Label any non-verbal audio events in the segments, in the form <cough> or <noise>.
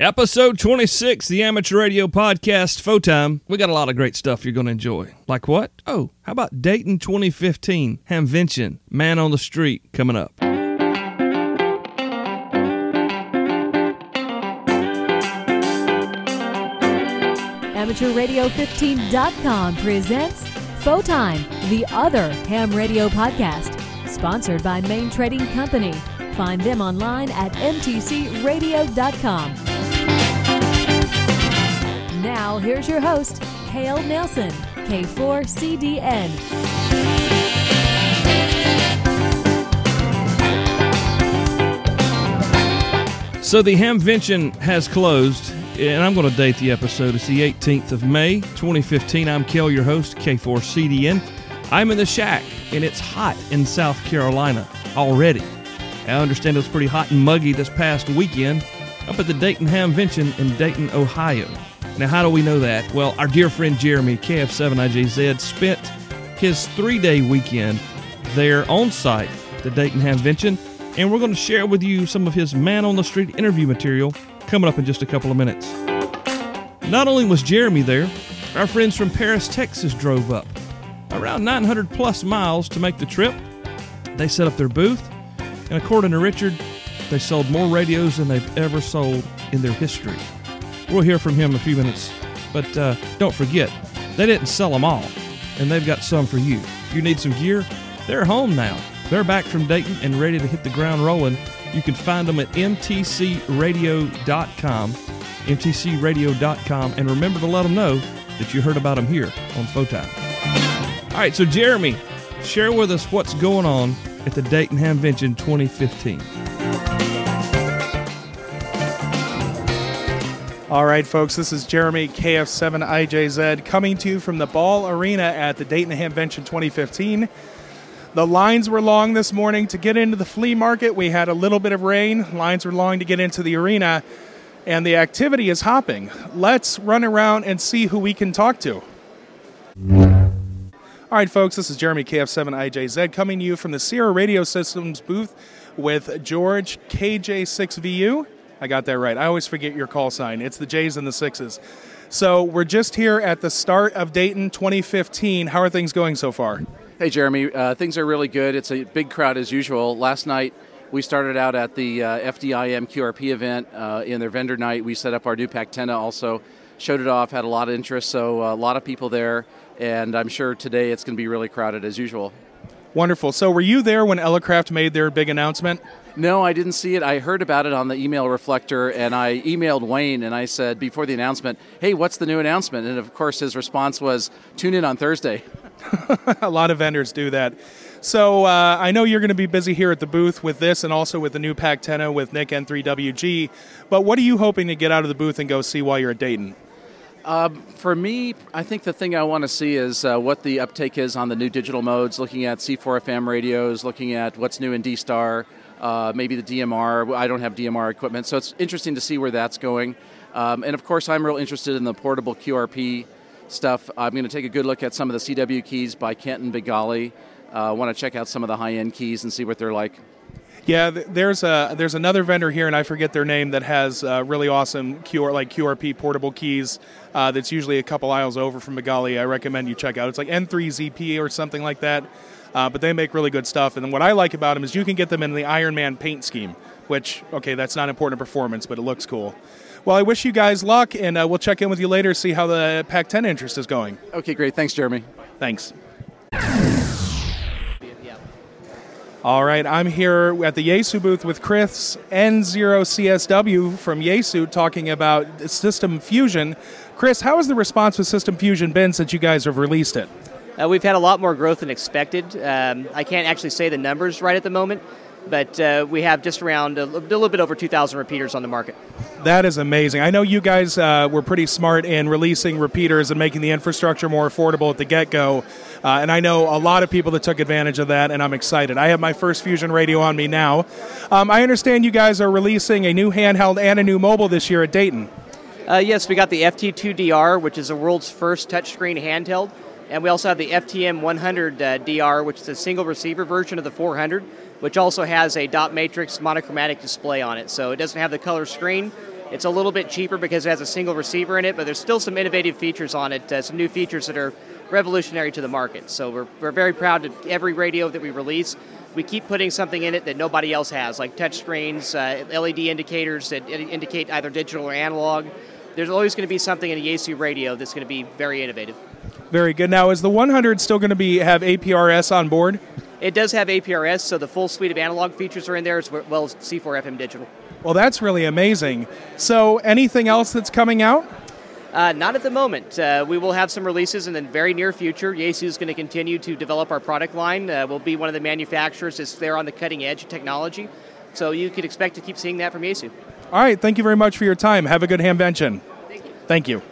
Episode 26, the Amateur Radio Podcast, Time. We got a lot of great stuff you're going to enjoy. Like what? Oh, how about Dayton 2015, Hamvention, Man on the Street, coming up. AmateurRadio15.com presents Time, the other ham radio podcast, sponsored by Main Trading Company. Find them online at mtcradio.com. Now, here's your host, Cale Nelson, K4CDN. So the Hamvention has closed, and I'm going to date the episode. It's the 18th of May, 2015. I'm Cale, your host, K4CDN. I'm in the shack, and it's hot in South Carolina already. I understand it was pretty hot and muggy this past weekend up at the Dayton Hamvention in Dayton, Ohio. Now, how do we know that? Well, our dear friend Jeremy, KF7IJZ, spent his three day weekend there on site, at the Dayton Hamvention, and we're going to share with you some of his man on the street interview material coming up in just a couple of minutes. Not only was Jeremy there, our friends from Paris, Texas drove up around 900 plus miles to make the trip. They set up their booth and according to Richard, they sold more radios than they've ever sold in their history. We'll hear from him in a few minutes, but uh, don't forget, they didn't sell them all, and they've got some for you. If you need some gear, they're home now. They're back from Dayton and ready to hit the ground rolling. You can find them at mtcradio.com, mtcradio.com, and remember to let them know that you heard about them here on Photime. All right, so Jeremy, share with us what's going on at the Dayton Hamvention 2015. All right, folks, this is Jeremy KF7IJZ coming to you from the Ball Arena at the Dayton Hamvention 2015. The lines were long this morning to get into the flea market. We had a little bit of rain. Lines were long to get into the arena, and the activity is hopping. Let's run around and see who we can talk to. All right, folks, this is Jeremy KF7IJZ coming to you from the Sierra Radio Systems booth with George KJ6VU. I got that right. I always forget your call sign. It's the J's and the Sixes. So we're just here at the start of Dayton 2015. How are things going so far? Hey, Jeremy. Uh, things are really good. It's a big crowd as usual. Last night, we started out at the uh, FDIM QRP event uh, in their vendor night. We set up our new Packtenna also, showed it off, had a lot of interest, so uh, a lot of people there and I'm sure today it's going to be really crowded as usual. Wonderful. So, were you there when Elecraft made their big announcement? No, I didn't see it. I heard about it on the email reflector, and I emailed Wayne and I said before the announcement, "Hey, what's the new announcement?" And of course, his response was, "Tune in on Thursday." <laughs> <laughs> a lot of vendors do that. So uh, I know you're going to be busy here at the booth with this, and also with the new Packtenna with Nick N3WG. But what are you hoping to get out of the booth and go see while you're at Dayton? Uh, for me, I think the thing I want to see is uh, what the uptake is on the new digital modes, looking at C4FM radios, looking at what's new in D-Star, uh, maybe the DMR. I don't have DMR equipment, so it's interesting to see where that's going. Um, and of course, I'm real interested in the portable QRP stuff. I'm going to take a good look at some of the CW keys by Kenton Begali. I uh, want to check out some of the high-end keys and see what they're like. Yeah, there's a there's another vendor here, and I forget their name that has uh, really awesome QR like QRP portable keys. Uh, that's usually a couple aisles over from Begali. I recommend you check out. It's like N3ZP or something like that. Uh, but they make really good stuff. And what I like about them is you can get them in the Iron Man paint scheme, which okay, that's not important to performance, but it looks cool. Well, I wish you guys luck, and uh, we'll check in with you later to see how the Packtenna interest is going. Okay, great. Thanks, Jeremy. Thanks. All right, I'm here at the Yaesu booth with Chris N0CSW from Yaesu talking about System Fusion. Chris, how has the response with System Fusion been since you guys have released it? Uh, we've had a lot more growth than expected. Um, I can't actually say the numbers right at the moment, but uh, we have just around a, a, little bit over 2,000 repeaters on the market. That is amazing. I know you guys uh, were pretty smart in releasing repeaters and making the infrastructure more affordable at the get go. Uh, and I know a lot of people that took advantage of that, and I'm excited. I have my first Fusion radio on me now. Um, I understand you guys are releasing a new handheld and a new mobile this year at Dayton. Uh, yes, we got the FT2DR, which is the world's first touchscreen handheld. And we also have the FTM 100 uh, DR, which is a single receiver version of the 400, which also has a dot matrix monochromatic display on it. So it doesn't have the color screen, It's a little bit cheaper because it has a single receiver in it, but there's still some innovative features on it, uh, some new features that are revolutionary to the market. So we're, we're very proud of every radio that we release. We keep putting something in it that nobody else has, like touch screens, uh, LED indicators that indicate either digital or analog. There's always going to be something in a Yaesu radio that's going to be very innovative. Very good. Now, is the 100 still going to be have APRS on board? It does have APRS, so the full suite of analog features are in there as well as C4 FM digital. Well, that's really amazing. So, anything else that's coming out? Uh, not at the moment. Uh, we will have some releases in the very near future. Yaesu is going to continue to develop our product line. Uh, we'll be one of the manufacturers that's there on the cutting edge of technology. So you could expect to keep seeing that from Yaesu. All right. Thank you very much for your time. Have a good hamvention. Thank you. Thank you.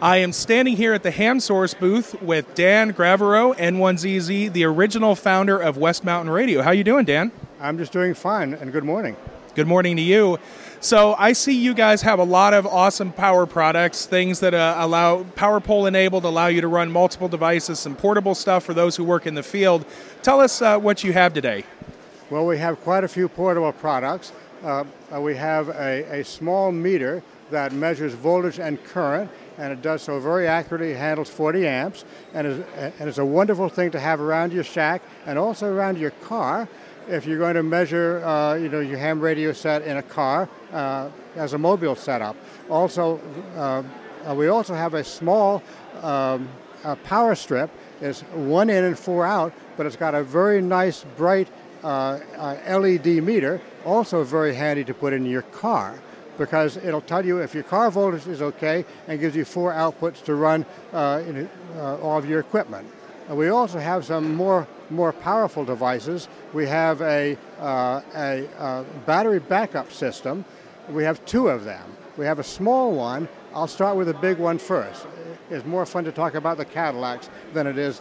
I am standing here at the HamSource booth with Dan Gravereau, N1ZZ, the original founder of West Mountain Radio. How you doing, Dan? I'm just doing fine, and good morning. Good morning to you. So I see you guys have a lot of awesome power products, things that uh, allow power pole enabled, allow you to run multiple devices, some portable stuff for those who work in the field. Tell us uh, what you have today. Well, we have quite a few portable products. Uh, uh we have a, a small meter that measures voltage and current and it does so very accurately. Handles 40 amps, and is, and it's a wonderful thing to have around your shack and also around your car if you're going to measure, uh, you know, your ham radio set in a car uh, as a mobile setup. Also, uh, we also have a small um, power strip. It's one in and four out, but it's got a very nice, bright uh, uh, LED meter, also very handy to put in your car because it'll tell you if your car voltage is okay and gives you four outputs to run uh, in, uh, all of your equipment. And we also have some more more powerful devices. We have a, uh, a, a battery backup system. We have two of them. We have a small one. I'll start with a big one first. It's more fun to talk about the Cadillacs than it is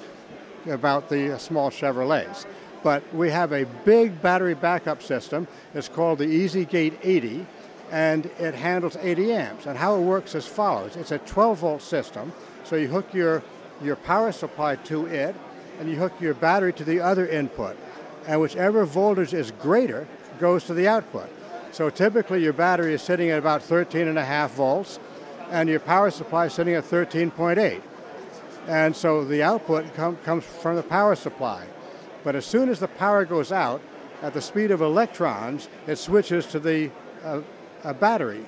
about the small Chevrolets. But we have a big battery backup system. It's called the EasyGate 80 and it handles 80 amps. And how it works is as follows it's a 12 volt system, so you hook your, your power supply to it, and you hook your battery to the other input. And whichever voltage is greater goes to the output. So typically your battery is sitting at about 13 and a half volts, and your power supply is sitting at 13.8. And so the output com- comes from the power supply. But as soon as the power goes out, at the speed of electrons, it switches to the uh, a battery,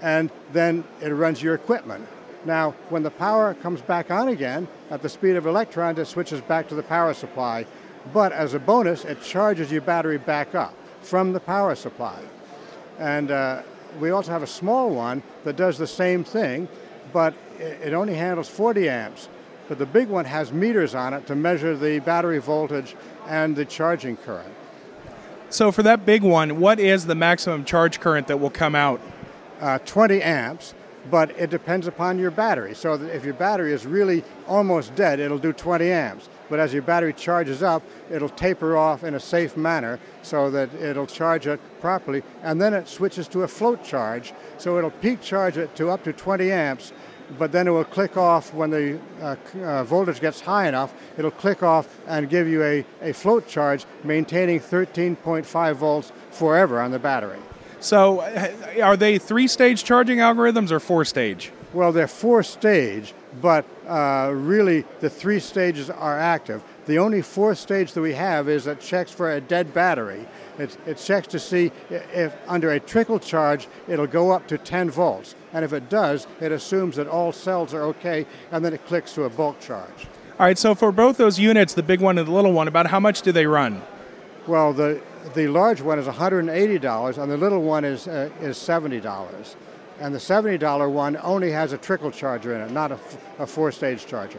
and then it runs your equipment. Now, when the power comes back on again, at the speed of electrons, it switches back to the power supply. But as a bonus, it charges your battery back up from the power supply. And uh, we also have a small one that does the same thing, but it only handles 40 amps. But the big one has meters on it to measure the battery voltage and the charging current. So for that big one, what is the maximum charge current that will come out? Uh, 20 amps, but it depends upon your battery. So if your battery is really almost dead, it'll do 20 amps. But as your battery charges up, it'll taper off in a safe manner so that it'll charge it properly. And then it switches to a float charge, so it'll peak charge it to up to 20 amps but then it will click off when the uh, uh, voltage gets high enough. It'll click off and give you a, a float charge, maintaining 13.5 volts forever on the battery. So, uh, are they three stage charging algorithms or four stage? Well, they're four stage, but uh, really the three stages are active. The only fourth stage that we have is that checks for a dead battery. It, it checks to see if under a trickle charge it'll go up to 10 volts. And if it does, it assumes that all cells are okay, and then it clicks to a bulk charge. All right, so for both those units, the big one and the little one, about how much do they run? Well, the, the large one is $180, and the little one is, uh, is $70. And the $70 one only has a trickle charger in it, not a, a four stage charger.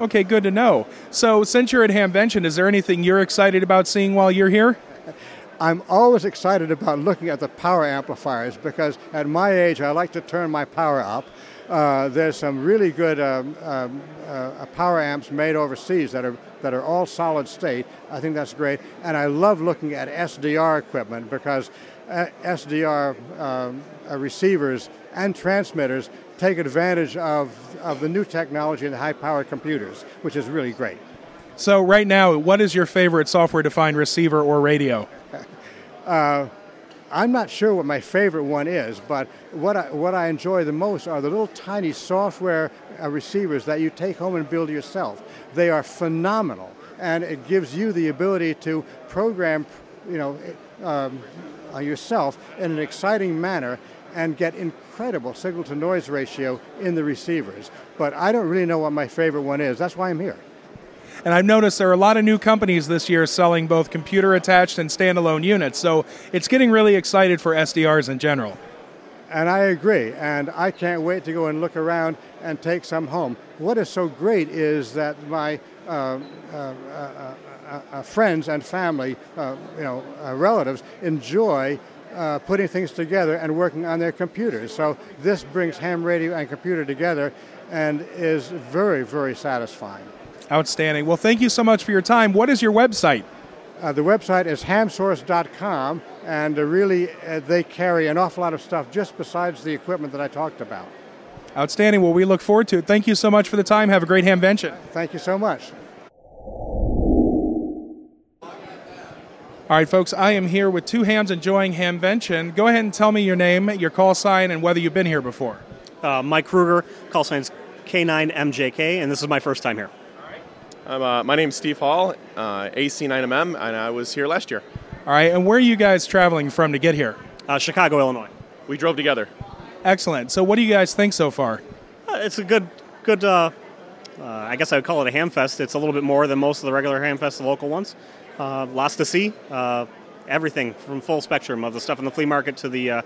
Okay, good to know. So, since you're at Hamvention, is there anything you're excited about seeing while you're here? <laughs> I'm always excited about looking at the power amplifiers because at my age I like to turn my power up. Uh, there's some really good um, um, uh, power amps made overseas that are that are all solid state. I think that's great, and I love looking at SDR equipment because uh, SDR um, uh, receivers and transmitters take advantage of, of the new technology and the high-powered computers, which is really great. So right now, what is your favorite software-defined receiver or radio? Uh, I'm not sure what my favorite one is, but what I, what I enjoy the most are the little tiny software uh, receivers that you take home and build yourself. They are phenomenal, and it gives you the ability to program, you know, um, uh, yourself in an exciting manner and get incredible signal to noise ratio in the receivers. But I don't really know what my favorite one is. That's why I'm here. And I've noticed there are a lot of new companies this year selling both computer attached and standalone units. So it's getting really excited for SDRs in general. And I agree. And I can't wait to go and look around and take some home. What is so great is that my uh, uh, uh, uh friends and family, uh, you know, uh, relatives enjoy putting things together and working on their computers. So this brings ham radio and computer together and is very, very satisfying. Outstanding. Well, thank you so much for your time. What is your website? Uh, the website is hamsource.com, and uh, really uh, they carry an awful lot of stuff just besides the equipment that I talked about. Outstanding. Well, we look forward to it. Thank you so much for the time. Have a great hamvention. Thank you so much. All right, folks, I am here with two hams enjoying Hamvention. Go ahead and tell me your name, your call sign, and whether you've been here before. Uh, Mike Kruger, call sign is K9MJK, and this is my first time here. I'm, uh, my name's Steve Hall, uh, AC9MM, and I was here last year. All right, and where are you guys traveling from to get here? Uh, Chicago, Illinois. We drove together. Excellent. So, what do you guys think so far? Uh, it's a good, good. Uh, uh, I guess I would call it a ham fest. It's a little bit more than most of the regular ham fest, the local ones. lots to see. everything from full spectrum of the stuff in the flea market to the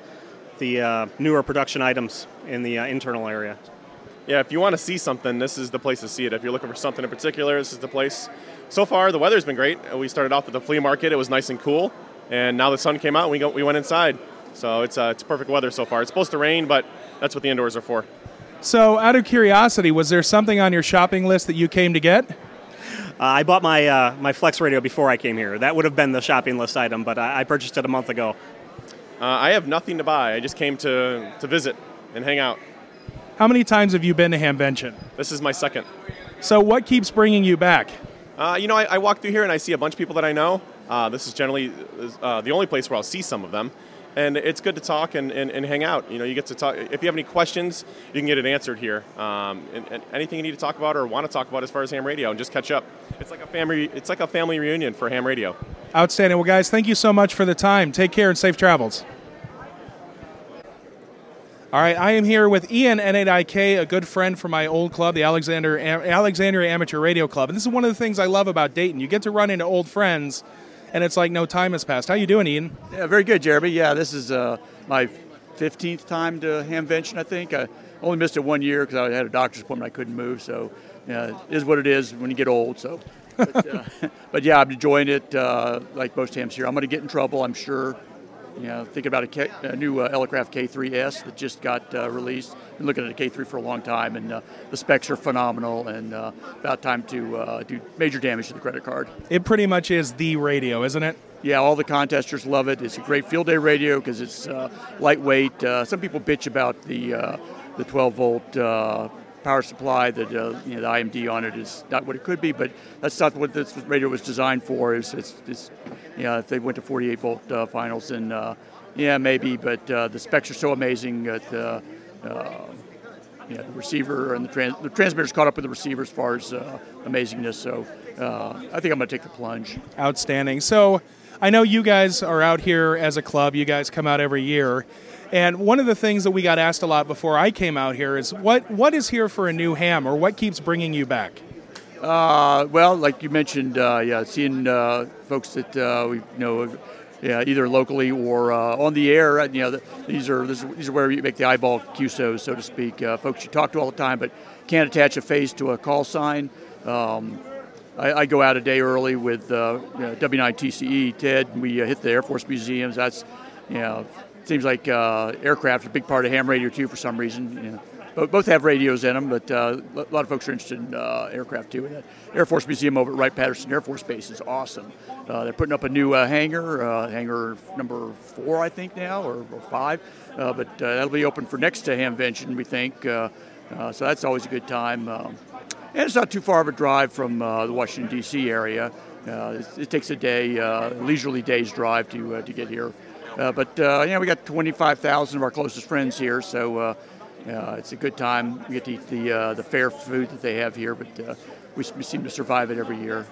the newer production items in the internal area yeah, if you want to see something, this is the place to see it. If you're looking for something in particular, this is the place. So far, the weather's been great. We started off at the flea market; it was nice and cool, and now the sun came out. And we go, we went inside, so it's uh, it's perfect weather so far. It's supposed to rain, but that's what the indoors are for. So, out of curiosity, was there something on your shopping list that you came to get? Uh, I bought my uh, my Flex radio before I came here. That would have been the shopping list item, but I, I purchased it a month ago. Uh, I have nothing to buy. I just came to to visit and hang out. How many times have you been to Hamvention? This is my second. So, what keeps bringing you back? Uh, you know, I, I, walk through here and I see a bunch of people that I know. Uh, this is generally uh, the only place where I'll see some of them. And it's good to talk and, and, and, hang out. You know, you get to talk. If you have any questions, you can get it answered here. Um, and, and, anything you need to talk about or want to talk about as far as ham radio, and just catch up. It's like a family. It's like a family reunion for ham radio. Outstanding. Well, guys, thank you so much for the time. Take care and safe travels. All right, I am here with Ian N8IK, a good friend from my old club, the Alexander Alexandria Amateur Radio Club. And this is one of the things I love about Dayton. You get to run into old friends, and it's like no time has passed. How you doing, Ian? Yeah, very good, Jeremy. Yeah, this is uh, my 15th time to Hamvention, I think. I only missed it one year because I had a doctor's appointment I couldn't move. So, yeah, it is what it is when you get old. So, but, uh, <laughs> but yeah, I'm enjoying it uh, like most hams here. I'm going to get in trouble, I'm sure. You know, thinking about a, K, a new uh, Elecraft K3S that just got uh, released. Been looking at a K3 for a long time, and uh, the specs are phenomenal. And uh, about time to uh, do major damage to the credit card. It pretty much is the radio, isn't it? Yeah, all the contesters love it. It's a great field day radio because it's uh, lightweight. some people bitch about the the 12 volt power supply that uh, you know, the IMD on it is not what it could be, but that's not what this radio was designed for. Is it's, it's you know, if they went to 48 volt uh, finals, and uh, yeah, maybe, but uh, the specs are so amazing that uh, uh, the receiver and the, trans- the transmitter's caught up with the receiver as far as amazingness. So I think I'm going to take the plunge. Outstanding. So I know you guys are out here as a club. You guys come out every year. And one of the things that we got asked a lot before I came out here is what what is here for a new ham, or what keeps bringing you back? Uh, well, like you mentioned, uh, yeah, seeing uh, folks that uh, we know, yeah, either locally or uh, on the air. Uh, you know, these are this, these are where you make the eyeball QSOs, so to speak. folks you talk to all the time, but can't attach a face to a call sign. Um, I, I, go out a day early with you know, W9TCE Ted. We hit the Air Force museums. That's you know seems like uh, aircraft are a big part of ham radio too for some reason. You know. Both, have radios in them, but uh, a lot of folks are interested in uh, aircraft too. And Air Force Museum over at Wright-Patterson Air Force Base is awesome. Uh, they're putting up a new uh, hangar, uh, hangar number four, I think now, or, or five. but that'll be open for next to Hamvention, we think. so that's always a good time. Um, and it's not too far of a drive from the Washington D.C. area. uh, it, it, takes a day, uh, leisurely day's drive to uh, to get here. Uh, but uh, yeah, we got 25,000 of our closest friends here, so uh, it's a good time. We get to eat the the fair food that they have here, but we, we, seem to survive it every year.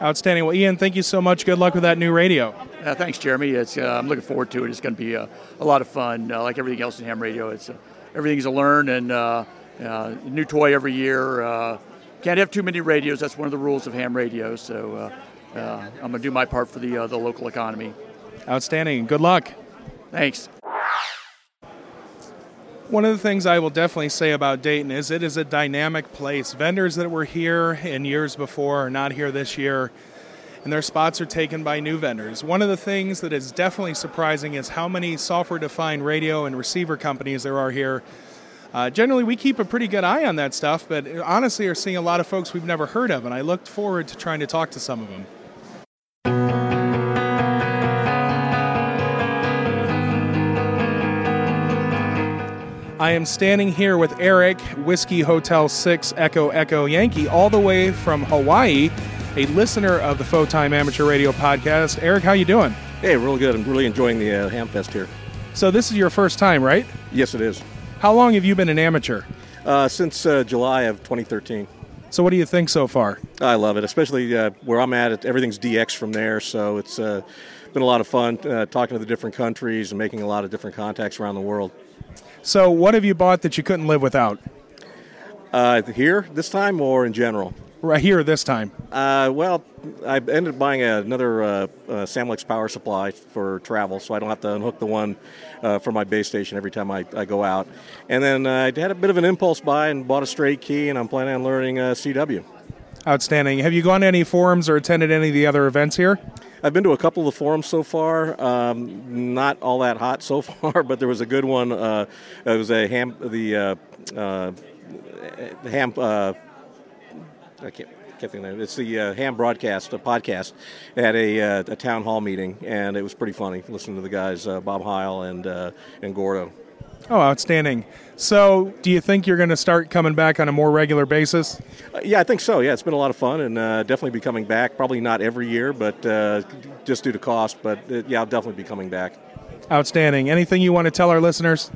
Outstanding. Well, Ian, thank you so much. Good luck with that new radio. thanks, Jeremy. It's, I'm looking forward to it. It's going to be a, a, lot of fun. like everything else in ham radio, it's everything's a learn and a new toy every year. can't have too many radios. That's one of the rules of ham radio. So uh, I'm going to do my part for the, uh, the local economy. Outstanding. Good luck. Thanks. One of the things I will definitely say about Dayton is it is a dynamic place. Vendors that were here in years before are not here this year, and their spots are taken by new vendors. One of the things that is definitely surprising is how many software defined radio and receiver companies there are here. Uh, generally, we keep a pretty good eye on that stuff, but honestly, are seeing a lot of folks we've never heard of, and I looked forward to trying to talk to some of them. I am standing here with Eric, Whiskey Hotel 6 Echo Echo Yankee, all the way from Hawaii, a listener of the Photime Amateur Radio podcast. Eric, how you doing? Hey, real good. I'm really enjoying the uh, Hamfest here. So this is your first time, right? Yes, it is. How long have you been an amateur? Uh, since uh, July of 2013. So what do you think so far? I love it, especially uh, where I'm at. Everything's DX from there, so it's uh, been a lot of fun uh, talking to the different countries and making a lot of different contacts around the world. So, what have you bought that you couldn't live without? Uh, here this time or in general? Right here this time. Uh, well, I ended up buying another uh, uh, Samlex power supply for travel, so I don't have to unhook the one uh, for my base station every time I, I go out. And then uh, I had a bit of an impulse buy and bought a straight key, and I'm planning on learning uh, CW. Outstanding. Have you gone to any forums or attended any of the other events here? I've been to a couple of the forums so far. Um, not all that hot so <laughs> far, but there was a good one. Uh, it was a ham. The uh, uh, ham. Uh, I can't. It's the uh, ham broadcast, a podcast, at a, uh, a town hall meeting, and it was pretty funny listening to the guys, Bob Heil and and Gordo. Oh, outstanding. So, do you think you're going to start coming back on a more regular basis? Uh, yeah, I think so. Yeah, it's been a lot of fun and uh, definitely be coming back. Probably not every year, but uh, just due to cost. But uh, yeah, I'll definitely be coming back. Outstanding. Anything you want to tell our listeners?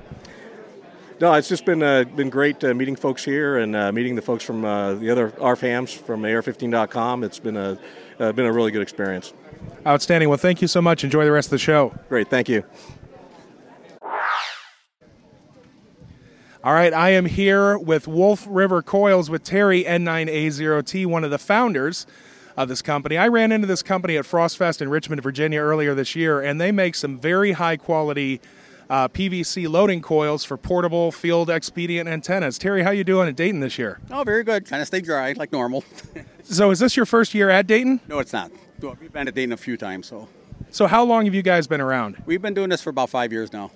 No, it's just been uh, been great uh, meeting folks here and meeting the folks from the other ARFAMs from AR15.com. It's been a been a really good experience. Outstanding. Well, thank you so much. Enjoy the rest of the show. Great. Thank you. All right, I am here with Wolf River Coils with Terry N9A0T, one of the founders of this company. I ran into this company at FrostFest in Richmond, Virginia earlier this year, and they make some very high quality uh, PVC loading coils for portable field expedient antennas. Terry, how you doing at Dayton this year? Oh, very good. Kind of stay dry like normal. <laughs> so, is this your first year at Dayton? No, it's not. We've been at Dayton a few times, so. So, how long have you guys been around? We've been doing this for about five years now.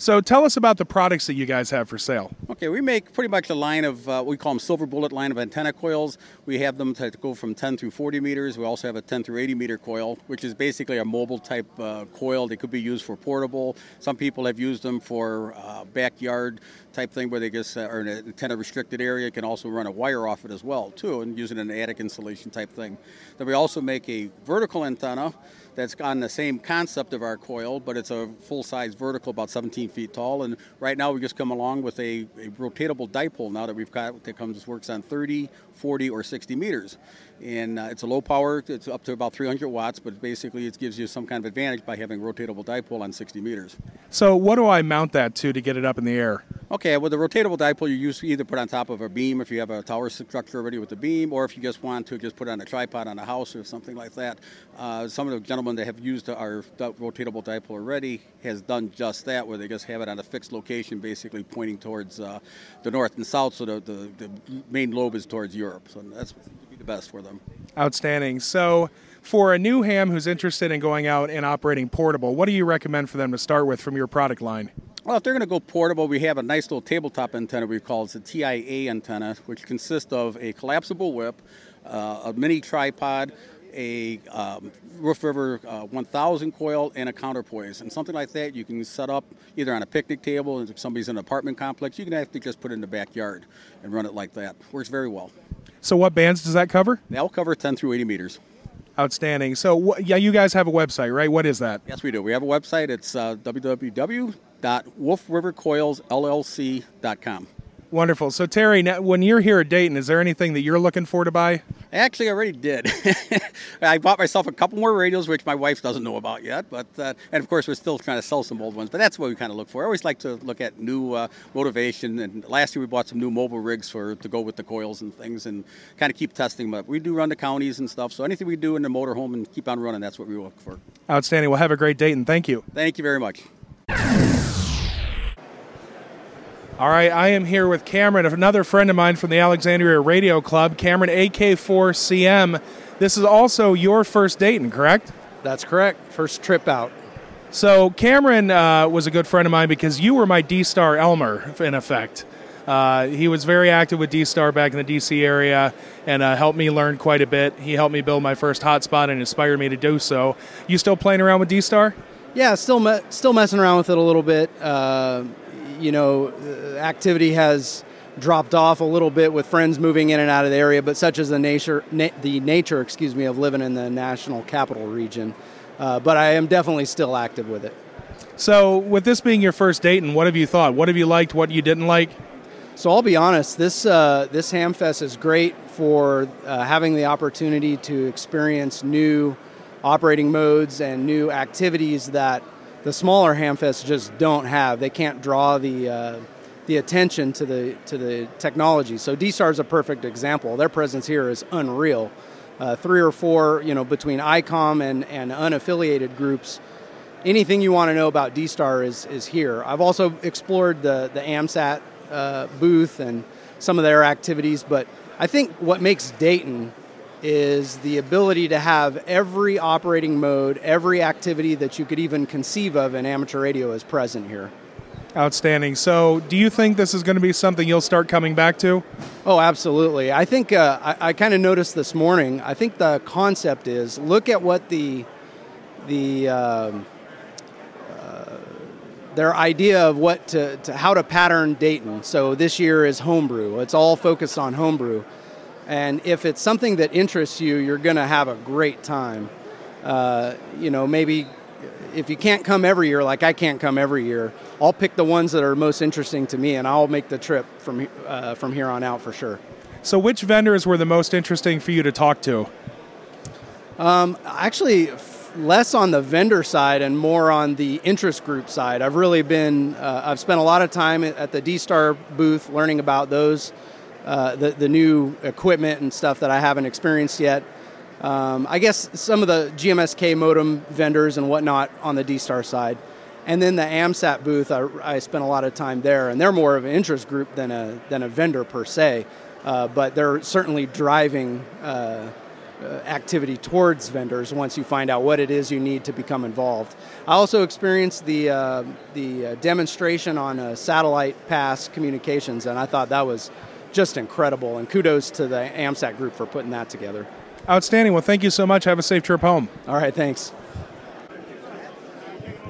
So tell us about the products that you guys have for sale. Okay, we make pretty much a line of uh, we call them silver bullet line of antenna coils. We have them to go from 10 through 40 meters. We also have a 10 through 80 meter coil, which is basically a mobile type uh, coil. They could be used for portable. Some people have used them for uh, backyard type thing where they just uh, are in an antenna restricted area. Can also run a wire off it as well too, and in an attic insulation type thing. Then we also make a vertical antenna that's on the same concept of our coil, but it's a full size vertical, about 17 feet tall. And right now we just come along with a, a rotatable dipole now that we've got that comes works on 30, 40, or 60 meters. And uh, it's a low power, it's up to about 300 watts, but basically it gives you some kind of advantage by having rotatable dipole on 60 meters. So, what do I mount that to to get it up in the air? Okay, with the rotatable dipole, you use either put on top of a beam if you have a tower structure already with the beam, or if you just want to just put on a tripod on a house or something like that. Uh, some of the gentlemen that have used our rotatable dipole already has done just that, where they just have it on a fixed location, basically pointing towards uh, the north and south, so the, the, the main lobe is towards Europe. So that's the best for them. Outstanding. So, for a new ham who's interested in going out and operating portable, what do you recommend for them to start with from your product line? Well, if they're going to go portable, we have a nice little tabletop antenna we call it the TIA antenna, which consists of a collapsible whip, uh, a mini tripod, a um, Wolf River uh, 1000 coil, and a counterpoise. And something like that you can set up either on a picnic table, if somebody's in an apartment complex, you can actually just put it in the backyard and run it like that. Works very well. So, what bands does that cover? That'll cover 10 through 80 meters. Outstanding. So, wh- yeah, you guys have a website, right? What is that? Yes, we do. We have a website. It's uh, www.wolfrivercoilsllc.com. Wonderful. So, Terry, now, when you're here at Dayton, is there anything that you're looking for to buy? I Actually, I already did. <laughs> I bought myself a couple more radios, which my wife doesn't know about yet. But uh, and of course, we're still trying to sell some old ones. But that's what we kind of look for. I always like to look at new uh, motivation. And last year we bought some new mobile rigs for to go with the coils and things, and kind of keep testing them. But we do run the counties and stuff. So anything we do in the motorhome and keep on running, that's what we look for. Outstanding. Well, have a great Dayton. Thank you. Thank you very much. All right, I am here with Cameron, another friend of mine from the Alexandria Radio Club, Cameron AK4CM. This is also your first Dayton, correct? That's correct. First trip out. So, Cameron uh, was a good friend of mine because you were my D Star Elmer, in effect. Uh, he was very active with D Star back in the DC area and uh, helped me learn quite a bit. He helped me build my first hotspot and inspired me to do so. You still playing around with D Star? Yeah, still me- still messing around with it a little bit. Uh, you know, activity has dropped off a little bit with friends moving in and out of the area, but such as the nature, na- the nature, excuse me, of living in the national capital region. Uh, but I am definitely still active with it. So, with this being your first Dayton, what have you thought? What have you liked? What you didn't like? So I'll be honest. This uh, this Hamfest is great for uh, having the opportunity to experience new operating modes and new activities that the smaller Hamfests just don't have. They can't draw the uh, the attention to the to the technology. So D-Star is a perfect example. Their presence here is unreal. Uh, three or four, you know, between ICOM and, and unaffiliated groups, anything you want to know about D-Star is, is here. I've also explored the, the AMSAT uh, booth and some of their activities, but I think what makes Dayton is the ability to have every operating mode, every activity that you could even conceive of in amateur radio is present here. Outstanding. So, do you think this is going to be something you'll start coming back to? Oh, absolutely. I think uh, I, I kind of noticed this morning. I think the concept is look at what the the um, uh, their idea of what to, to how to pattern Dayton. So this year is homebrew. It's all focused on homebrew, and if it's something that interests you, you're going to have a great time. Uh, you know, maybe if you can't come every year, like I can't come every year, I'll pick the ones that are most interesting to me, and I'll make the trip from uh, from here on out for sure. So, which vendors were the most interesting for you to talk to? Um, actually, f- less on the vendor side and more on the interest group side. I've really been, uh, I've spent a lot of time at the D Star booth learning about those, uh, the, the new equipment and stuff that I haven't experienced yet. Um, I guess some of the GMSK modem vendors and whatnot on the D Star side. And then the AMSAT booth, I, I, spent a lot of time there, and they're more of an interest group than a, than a vendor per se. Uh, but they're certainly driving uh, uh, activity towards vendors once you find out what it is you need to become involved. I also experienced the, uh, the uh, demonstration on satellite pass communications, and I thought that was just incredible. And kudos to the AMSAT group for putting that together. Outstanding. Well, thank you so much. Have a safe trip home. All right, thanks.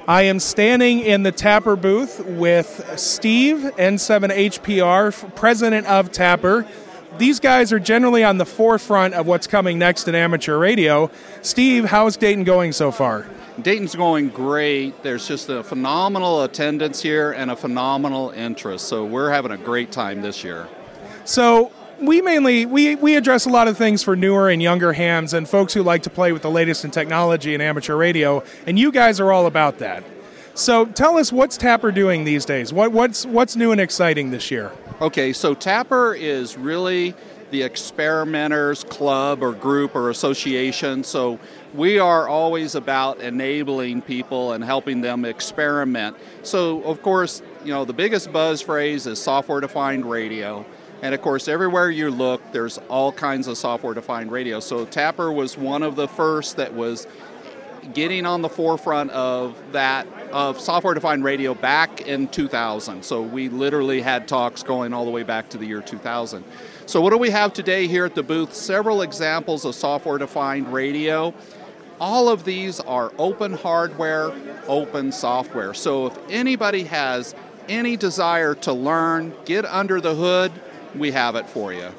I am standing in the TAPR booth with Steve, N7HPR, president of TAPR. These guys are generally on the forefront of what's coming next in amateur radio. Steve, how's Dayton going so far? Dayton's going great. There's just a phenomenal attendance here and a phenomenal interest. So we're having a great time this year. So we mainly we, we address a lot of things for newer and younger hams and folks who like to play with the latest in technology and amateur radio and you guys are all about that. So tell us what's TAPR doing these days? What, what's what's new and exciting this year? Okay so TAPR is really the experimenters club or group or association. So we are always about enabling people and helping them experiment. So of course you know the biggest buzz phrase is software defined radio and of course, everywhere you look, there's all kinds of software defined radio. So TAPR was one of the first that was getting on the forefront of that of software defined radio back in 2000. So we literally had talks going all the way back to the year 2000. So what do we have today here at the booth? Several examples of software defined radio. All of these are open hardware, open software. So if anybody has any desire to learn, get under the hood, we have it for you.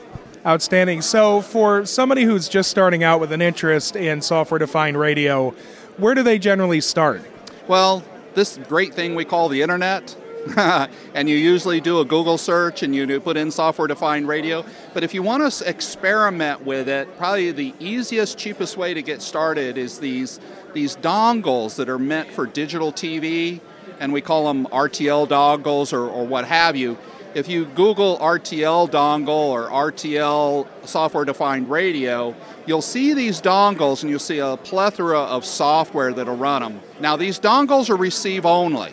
Outstanding. So, for somebody who's just starting out with an interest in software defined radio, where do they generally start? Well, this great thing we call the internet, <laughs> and you usually do a Google search and you put in software defined radio. But if you want to experiment with it, probably the easiest, cheapest way to get started is these, these dongles that are meant for digital TV, and we call them RTL dongles or, or what have you. If you Google RTL dongle or RTL software defined radio, you'll see these dongles and you'll see a plethora of software that'll run them. Now, these dongles are receive only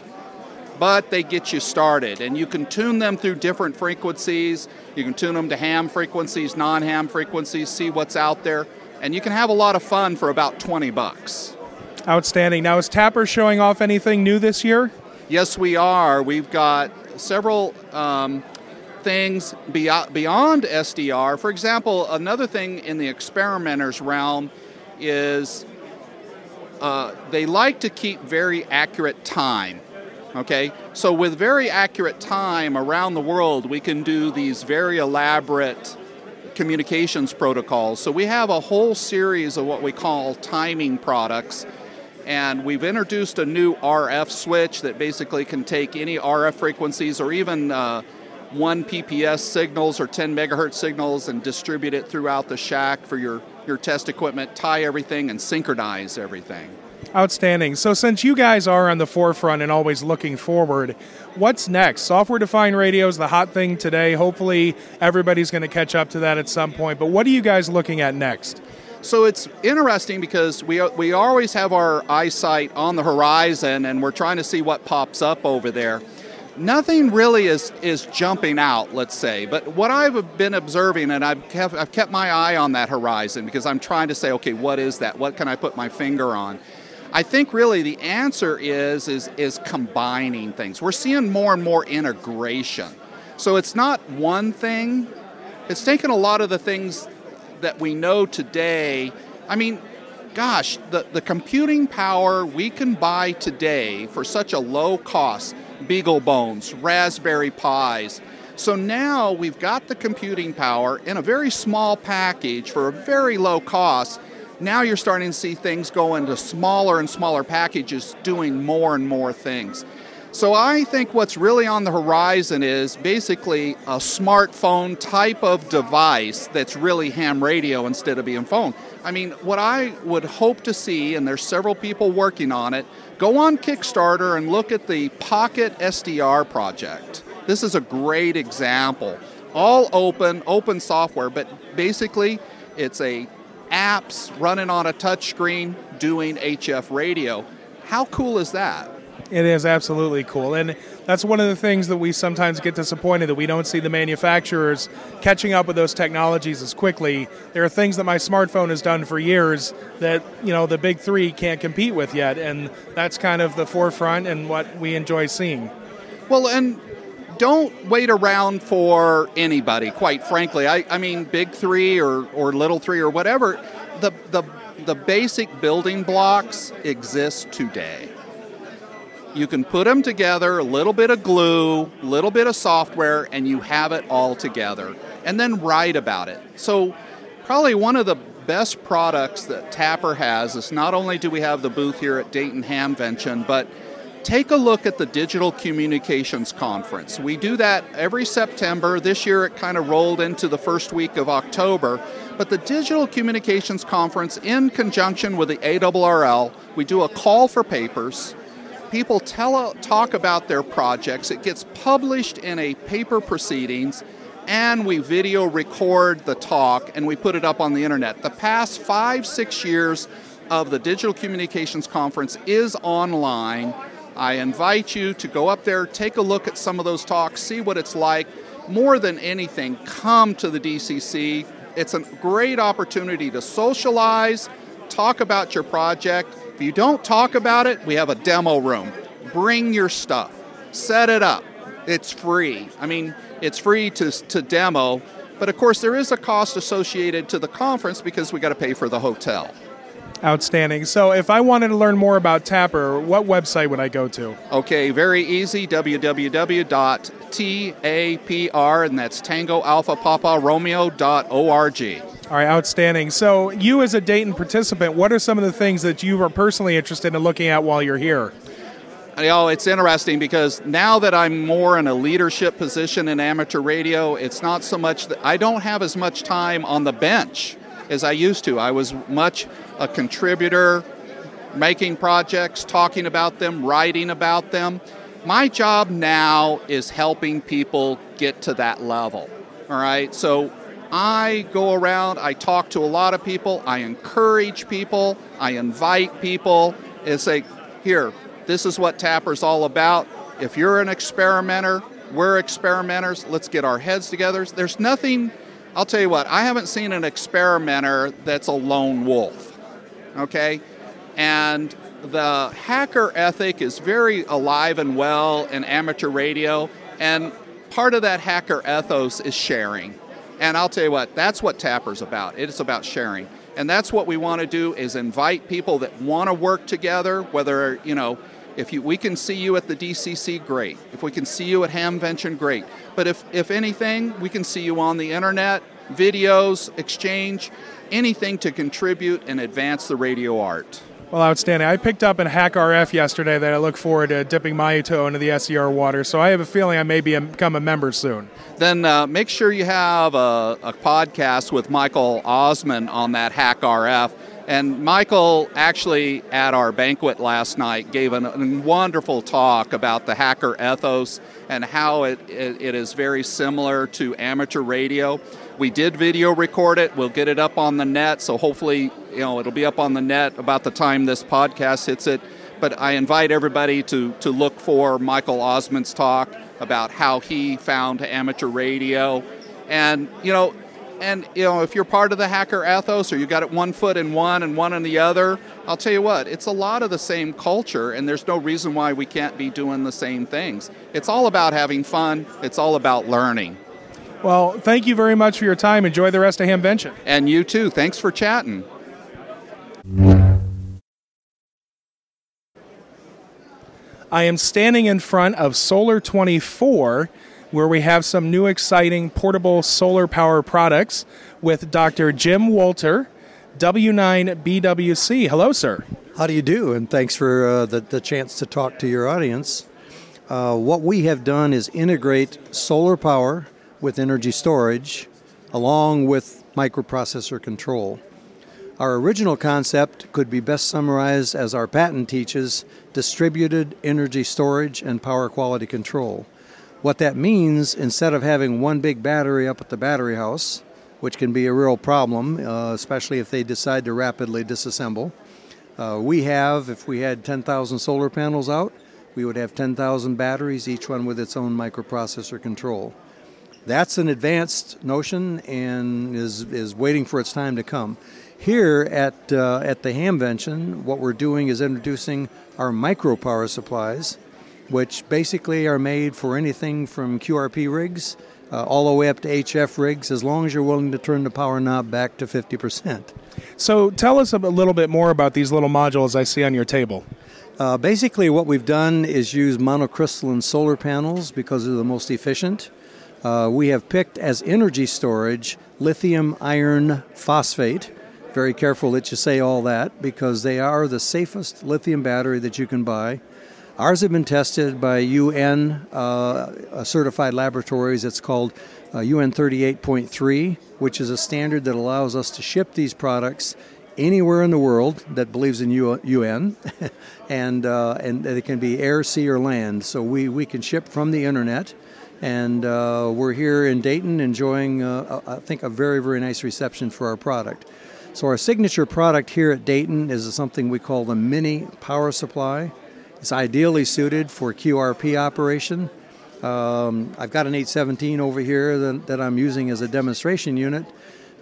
but they get you started. And you can tune them through different frequencies. You can tune them to ham frequencies, non ham frequencies, see what's out there. And you can have a lot of fun for about 20 bucks. Outstanding. Now, is TAPR showing off anything new this year? Yes, we are. We've got several um, things beyond, SDR. For example, another thing in the experimenters realm is uh, they like to keep very accurate time. Okay, so with very accurate time around the world, we can do these very elaborate communications protocols. So we have a whole series of what we call timing products. And we've introduced a new RF switch that basically can take any RF frequencies or even uh, 1 PPS signals or 10 megahertz signals and distribute it throughout the shack for your, your test equipment, tie everything, and synchronize everything. Outstanding. So, since you guys are on the forefront and always looking forward, what's next? Software defined radio is the hot thing today. Hopefully, everybody's going to catch up to that at some point. But what are you guys looking at next? So it's interesting because we we always have our eyesight on the horizon, and we're trying to see what pops up over there. Nothing really is is jumping out, let's say. But what I've been observing, and I've kept, I've kept my eye on that horizon because I'm trying to say, okay, what is that? What can I put my finger on? I think really the answer is is is combining things. We're seeing more and more integration. So it's not one thing. It's taken a lot of the things that we know today. I mean, gosh, the, the computing power we can buy today for such a low cost, BeagleBones, Raspberry Pis. So now we've got the computing power in a very small package for a very low cost now you're starting to see things go into smaller and smaller packages doing more and more things. So I think what's really on the horizon is basically a smartphone type of device that's really ham radio instead of being phone. I mean, what I would hope to see, and there's several people working on it, go on Kickstarter and look at the Pocket SDR project. This is a great example. All open, open software, but basically it's a apps running on a touchscreen doing HF radio. How cool is that? It is absolutely cool. And that's one of the things that we sometimes get disappointed that we don't see the manufacturers catching up with those technologies as quickly. There are things that my smartphone has done for years that, you know, the big 3 can't compete with yet, and that's kind of the forefront and what we enjoy seeing. Well, and don't wait around for anybody, quite frankly. I, I mean, big three or, or little three or whatever, the, the, the basic building blocks exist today. You can put them together, a little bit of glue, a little bit of software, and you have it all together. And then write about it. So, probably one of the best products that TAPR has is not only do we have the booth here at Dayton Hamvention, but take a look at the Digital Communications Conference. We do that every September. This year it kind of rolled into the first week of October. But the Digital Communications Conference, in conjunction with the ARRL, we do a call for papers. People tell, talk about their projects. It gets published in a paper proceedings, and we video record the talk and we put it up on the internet. The past five, six years of the Digital Communications Conference is online. I invite you to go up there, take a look at some of those talks, see what it's like. More than anything, come to the DCC. It's a great opportunity to socialize, talk about your project. If you don't talk about it, we have a demo room. Bring your stuff, set it up. It's free. I mean, it's free to, to demo, but of course, there is a cost associated to the conference because we got to pay for the hotel. Outstanding. So, if I wanted to learn more about TAPR, what website would I go to? Okay, very easy. www.tapr, and that's Tango Alpha Papa Romeo.org. All right, outstanding. So, you as a Dayton participant, what are some of the things that you are personally interested in looking at while you're here? Uh, you know, it's interesting because now that I'm more in a leadership position in amateur radio, it's not so much that I don't have as much time on the bench as I used to. I was much a contributor, making projects, talking about them, writing about them. My job now is helping people get to that level. All right, so I go around, I talk to a lot of people, I encourage people, I invite people, and say, here, this is what TAPR's all about. If you're an experimenter, we're experimenters, let's get our heads together. There's nothing, I'll tell you what, I haven't seen an experimenter that's a lone wolf, okay? And the hacker ethic is very alive and well in amateur radio, and part of that hacker ethos is sharing. And I'll tell you what, that's what TAPR's about. It's about sharing. And that's what we want to do is invite people that want to work together, whether, you know, if you, we can see you at the DCC, great. If we can see you at Hamvention, great. But if, if anything, we can see you on the internet, videos, exchange, anything to contribute and advance the radio art. Well, outstanding. I picked up in HackRF yesterday that I look forward to dipping my toe into the SDR water, so I have a feeling I may be a, become a member soon. Then uh, make sure you have a, a podcast with Michael Ossmann on that HackRF. And Michael actually at our banquet last night gave a wonderful talk about the hacker ethos and how it, it, it is very similar to amateur radio. We did video record it. We'll get it up on the net, so hopefully, you know, it'll be up on the net about the time this podcast hits it. But I invite everybody to to look for Michael Ossmann's talk about how he found amateur radio, and you know, and you know, if you're part of the hacker ethos or you got it one foot in one and one in the other, I'll tell you what, it's a lot of the same culture, and there's no reason why we can't be doing the same things. It's all about having fun. It's all about learning. Well, thank you very much for your time. Enjoy the rest of Hamvention. And you too. Thanks for chatting. I am standing in front of Solar 24, where we have some new exciting portable solar power products with Dr. Jim Walter, W9BWC. Hello, sir. How do you do? And thanks for uh, the, the chance to talk to your audience. Uh, what we have done is integrate solar power with energy storage along with microprocessor control. Our original concept could be best summarized as our patent teaches distributed energy storage and power quality control. What that means, instead of having one big battery up at the battery house, which can be a real problem, uh, especially if they decide to rapidly disassemble, uh, we have, if we had 10,000 solar panels out, we would have 10,000 batteries, each one with its own microprocessor control. That's an advanced notion and is, is waiting for its time to come. Here at, uh, at the Hamvention, what we're doing is introducing our micro power supplies, which basically are made for anything from QRP rigs uh, all the way up to HF rigs, as long as you're willing to turn the power knob back to 50%. So tell us a little bit more about these little modules I see on your table. Uh, basically, what we've done is use monocrystalline solar panels because they're the most efficient. Uh, we have picked as energy storage lithium iron phosphate. Very careful that you say all that because they are the safest lithium battery that you can buy. Ours have been tested by UN uh, certified laboratories. It's called uh, UN 38.3, which is a standard that allows us to ship these products anywhere in the world that believes in UN, <laughs> and uh, and it can be air, sea, or land. So we, we can ship from the internet, and uh, we're here in Dayton enjoying, uh, I think, a very very nice reception for our product. So our signature product here at Dayton is something we call the mini power supply. It's ideally suited for QRP operation. Um, I've got an 817 over here that, that I'm using as a demonstration unit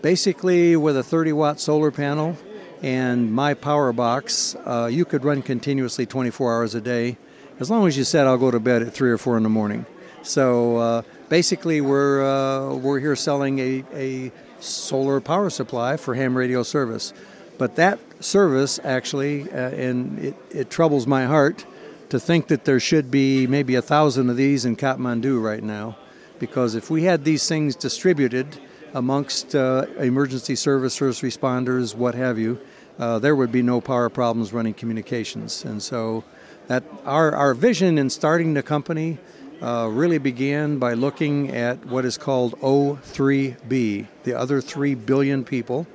basically with a 30 watt solar panel and my power box uh, you could run continuously 24 hours a day as long as you said i'll go to bed at 3 or 4 in the morning so uh, basically we're, uh, we're here selling a, a solar power supply for ham radio service but that service, actually, uh, and it, it troubles my heart to think that there should be maybe a thousand of these in Kathmandu right now. Because if we had these things distributed amongst uh, emergency service first responders, what have you, uh, there would be no power problems running communications. And so that our, our vision in starting the company uh, really began by looking at what is called O3B, the other 3 billion people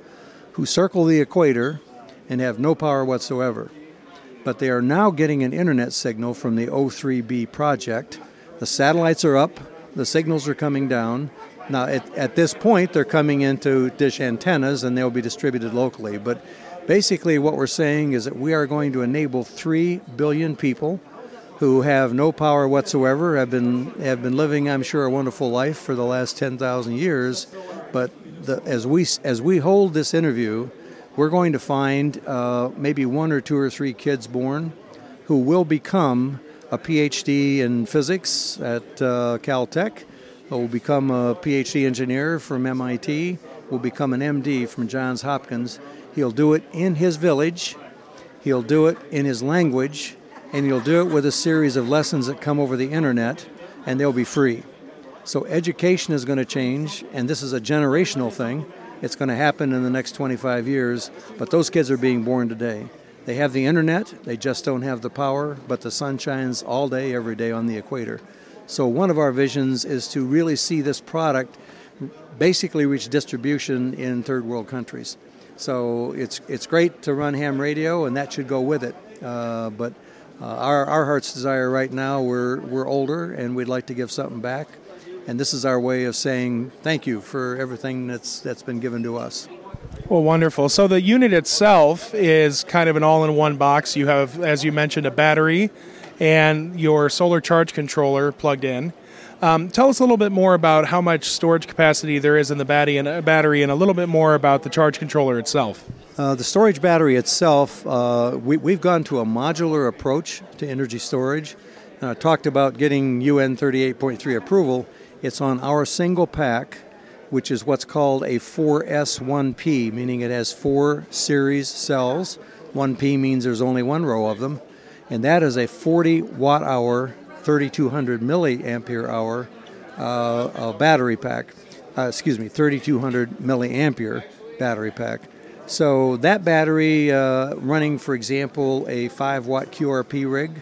who circle the equator and have no power whatsoever. But they are now getting an internet signal from the O3B project. The satellites are up, the signals are coming down. Now, at, at this point, they're coming into dish antennas and they'll be distributed locally. But basically, what we're saying is that we are going to enable 3 billion people who have no power whatsoever, have been, have been living, I'm sure, a wonderful life for the last 10,000 years. But the, as, we, as we hold this interview, we're going to find uh, maybe one or two or three kids born who will become a PhD in physics at uh, Caltech, will become a PhD engineer from MIT, will become an MD from Johns Hopkins. He'll do it in his village, he'll do it in his language, and you'll do it with a series of lessons that come over the internet, and they'll be free. So education is going to change, and this is a generational thing. It's going to happen in the next 25 years, but those kids are being born today. They have the internet, they just don't have the power, but the sun shines all day, every day on the equator. So, one of our visions is to really see this product basically reach distribution in third world countries. So, it's, it's great to run ham radio, and that should go with it. Uh, but uh, our, our heart's desire right now, we're, we're older and we'd like to give something back. And this is our way of saying thank you for everything that's, that's been given to us. Well, wonderful. So the unit itself is kind of an all in one box. You have, as you mentioned, a battery and your solar charge controller plugged in. Um, tell us a little bit more about how much storage capacity there is in the battery and, uh, battery, and a little bit more about the charge controller itself. Uh, the storage battery itself, uh, we, have gone to a modular approach to energy storage. I talked about getting UN 38.3 approval. It's on our single pack, which is what's called a 4S1P, meaning it has four series cells. 1P means there's only one row of them. And that is a 40 watt hour 3200 milliampere hour uh, battery pack. Uh, excuse me, 3200 milliampere battery pack. So that battery uh, running, for example, a 5 watt QRP rig,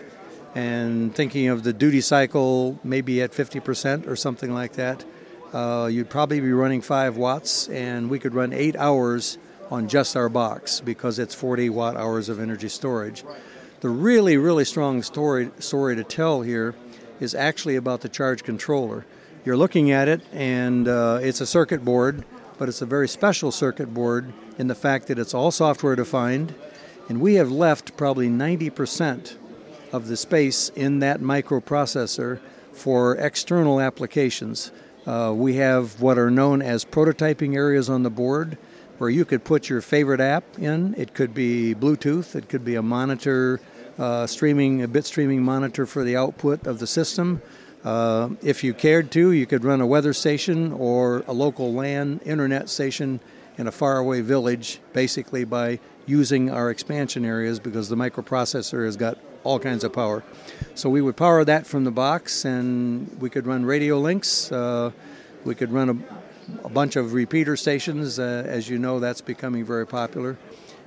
and thinking of the duty cycle maybe at 50% or something like that, uh, you'd probably be running 5 watts, and we could run 8 hours on just our box because it's 40 watt hours of energy storage. The really, really strong story, story to tell here is actually about the charge controller. You're looking at it, and uh, it's a circuit board, but it's a very special circuit board in the fact that it's all software defined, and we have left probably 90% of the space in that microprocessor for external applications. Uh, we have what are known as prototyping areas on the board where you could put your favorite app in. It could be Bluetooth, it could be a monitor, uh, streaming, a bit streaming monitor for the output of the system. Uh, if you cared to, you could run a weather station or a local LAN internet station in a faraway village, basically by using our expansion areas because the microprocessor has got all kinds of power. So we would power that from the box, and we could run radio links. Uh, we could run a, a, bunch of repeater stations. Uh, as you know, that's becoming very popular.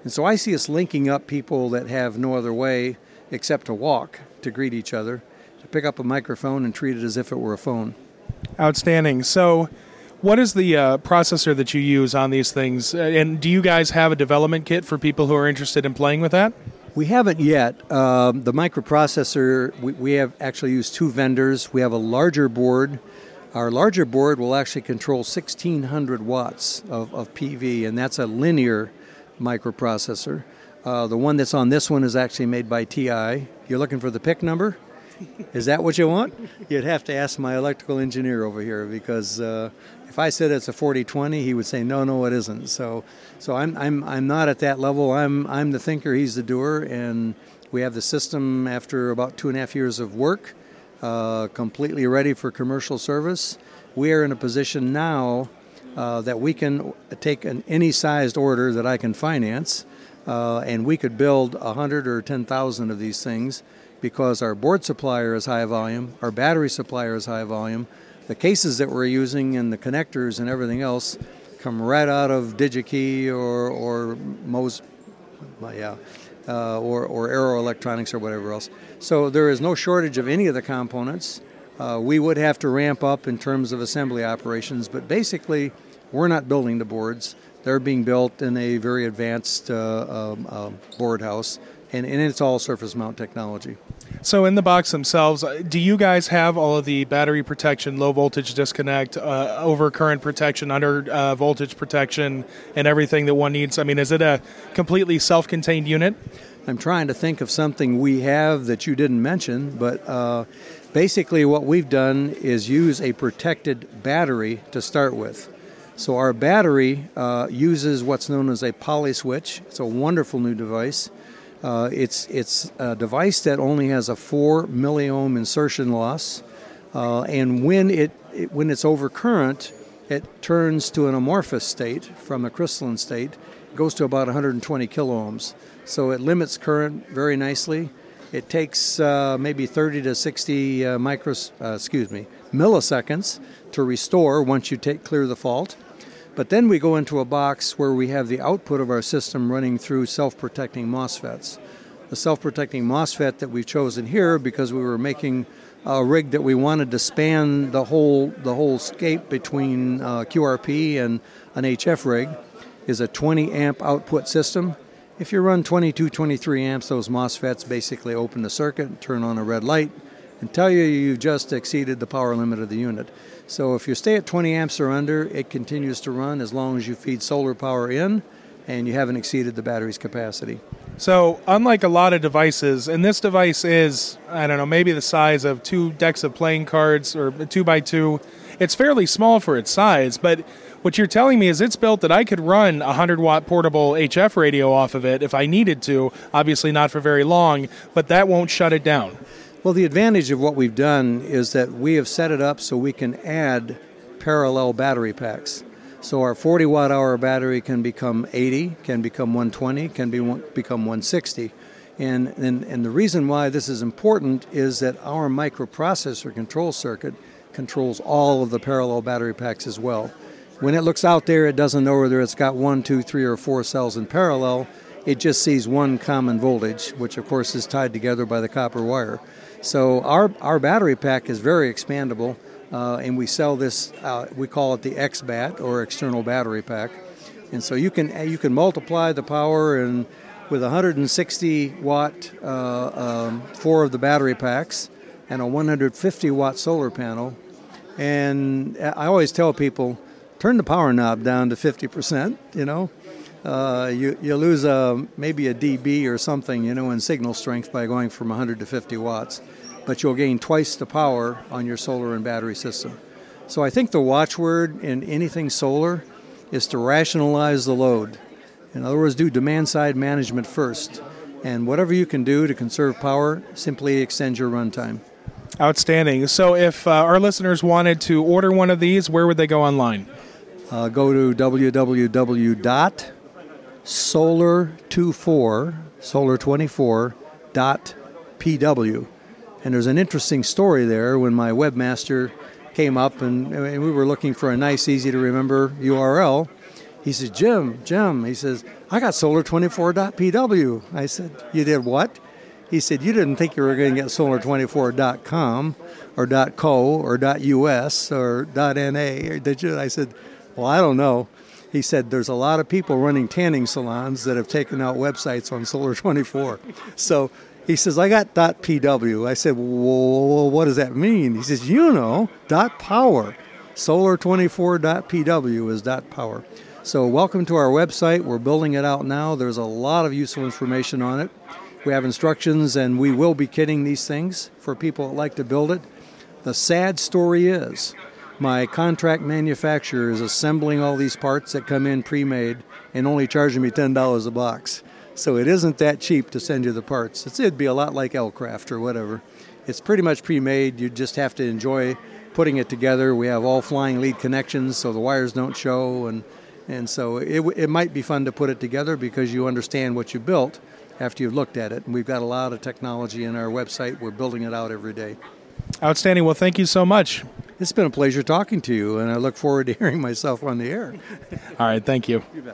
And so I see us linking up people that have no other way except to walk to greet each other, to pick up a microphone and treat it as if it were a phone. Outstanding. So, what is the uh, processor that you use on these things? Uh, and do you guys have a development kit for people who are interested in playing with that? We haven't yet. Um, the microprocessor, we, we have actually used two vendors. We have a larger board. Our larger board will actually control 1600 watts of, of PV, and that's a linear microprocessor. Uh, the one that's on this one is actually made by TI. You're looking for the PIC number? Is that what you want? <laughs> You'd have to ask my electrical engineer over here because uh, if I said it's a 40-20, he would say no, no, it isn't. So, so I'm I'm I'm not at that level. I'm I'm the thinker, he's the doer, and we have the system after about two and a half years of work, uh, completely ready for commercial service. We are in a position now uh, that we can take an any sized order that I can finance uh, and we could build 100 or 10,000 of these things because our board supplier is high volume, our battery supplier is high volume, the cases that we're using and the connectors and everything else come right out of DigiKey or or Mos, yeah, uh, or or Arrow Electronics or whatever else. So there is no shortage of any of the components. Uh, we would have to ramp up in terms of assembly operations, but basically, we're not building the boards. They're being built in a very advanced uh, um, uh, board house, and, and it's all surface mount technology. So in the box themselves, uh, do you guys have all of the battery protection, low voltage disconnect, uh, over current protection, under uh, voltage protection, and everything that one needs? I mean, is it a completely self-contained unit? I'm trying to think of something we have that you didn't mention, but uh, basically what we've done is use a protected battery to start with. So our battery uh, uses what's known as a poly switch. It's a wonderful new device. Uh, it's it's a device that only has a four milliohm insertion loss, uh, and when it, it, when it's over current, it turns to an amorphous state from a crystalline state. Goes to about 120 kiloohms, so it limits current very nicely. It takes uh, maybe 30 to 60 uh, micros, uh, excuse me, milliseconds to restore once you take clear the fault. But then we go into a box where we have the output of our system running through self protecting MOSFETs. The self protecting MOSFET that we've chosen here because we were making a rig that we wanted to span the whole the whole scape between uh, QRP and an HF rig is a 20 amp output system. If you run 22, 23 amps, those MOSFETs basically open the circuit, turn on a red light, and tell you you've just exceeded the power limit of the unit. So if you stay at 20 amps or under, it continues to run as long as you feed solar power in and you haven't exceeded the battery's capacity. So, unlike a lot of devices, and this device is, I don't know, maybe the size of two decks of playing cards or two by two, it's fairly small for its size, but what you're telling me is it's built that I could run a 100 watt portable HF radio off of it if I needed to, obviously not for very long, but that won't shut it down. Well, the advantage of what we've done is that we have set it up so we can add parallel battery packs. So our 40 watt hour battery can become 80, can become 120, can be become 160. And, and, and the reason why this is important is that our microprocessor control circuit controls all of the parallel battery packs as well. When it looks out there, it doesn't know whether it's got one, two, three, or four cells in parallel. It just sees one common voltage, which of course is tied together by the copper wire. So our, our battery pack is very expandable, uh, and we sell this. Uh, we call it the XBAT or external battery pack, and so you can you can multiply the power and with 160 watt uh, um, four of the battery packs and a 150 watt solar panel. And I always tell people, turn the power knob down to 50 percent. You know, uh, you, you lose a, maybe a dB or something, you know, in signal strength by going from 100 to 50 watts but you'll gain twice the power on your solar and battery system. So I think the watchword in anything solar is to rationalize the load. In other words, do demand side management first. And whatever you can do to conserve power, simply extend your runtime. Outstanding. So, if uh, our listeners wanted to order one of these, where would they go online? Uh, go to www.solar24, solar24.pw. And there's an interesting story there when my webmaster came up and, and we were looking for a nice, easy to remember URL. He says, Jim, Jim, he says, I got solar24.pw. I said, You did what? He said, You didn't think you were going to get solar24.com or .co or .us or .na, did you? I said, Well, I don't know. He said, There's a lot of people running tanning salons that have taken out websites on Solar24. So he says, I got dot .pw. I said, well, what does that mean? He says, you know, dot .power. Solar24.pw is dot .power. So welcome to our website. We're building it out now. There's a lot of useful information on it. We have instructions, and we will be kidding these things for people that like to build it. The sad story is my contract manufacturer is assembling all these parts that come in pre-made and only charging me $10 a box. So it isn't that cheap to send you the parts. It's, it'd be a lot like Elecraft or whatever. It's pretty much pre-made. You just have to enjoy putting it together. We have all flying lead connections, so the wires don't show, and And so it, it might be fun to put it together because you understand what you built after you've looked at it. And we've got a lot of technology in our website. We're building it out every day. Outstanding. Well, thank you so much. It's been a pleasure talking to you, and I look forward to <laughs> hearing myself on the air. <laughs> All right, thank you. You.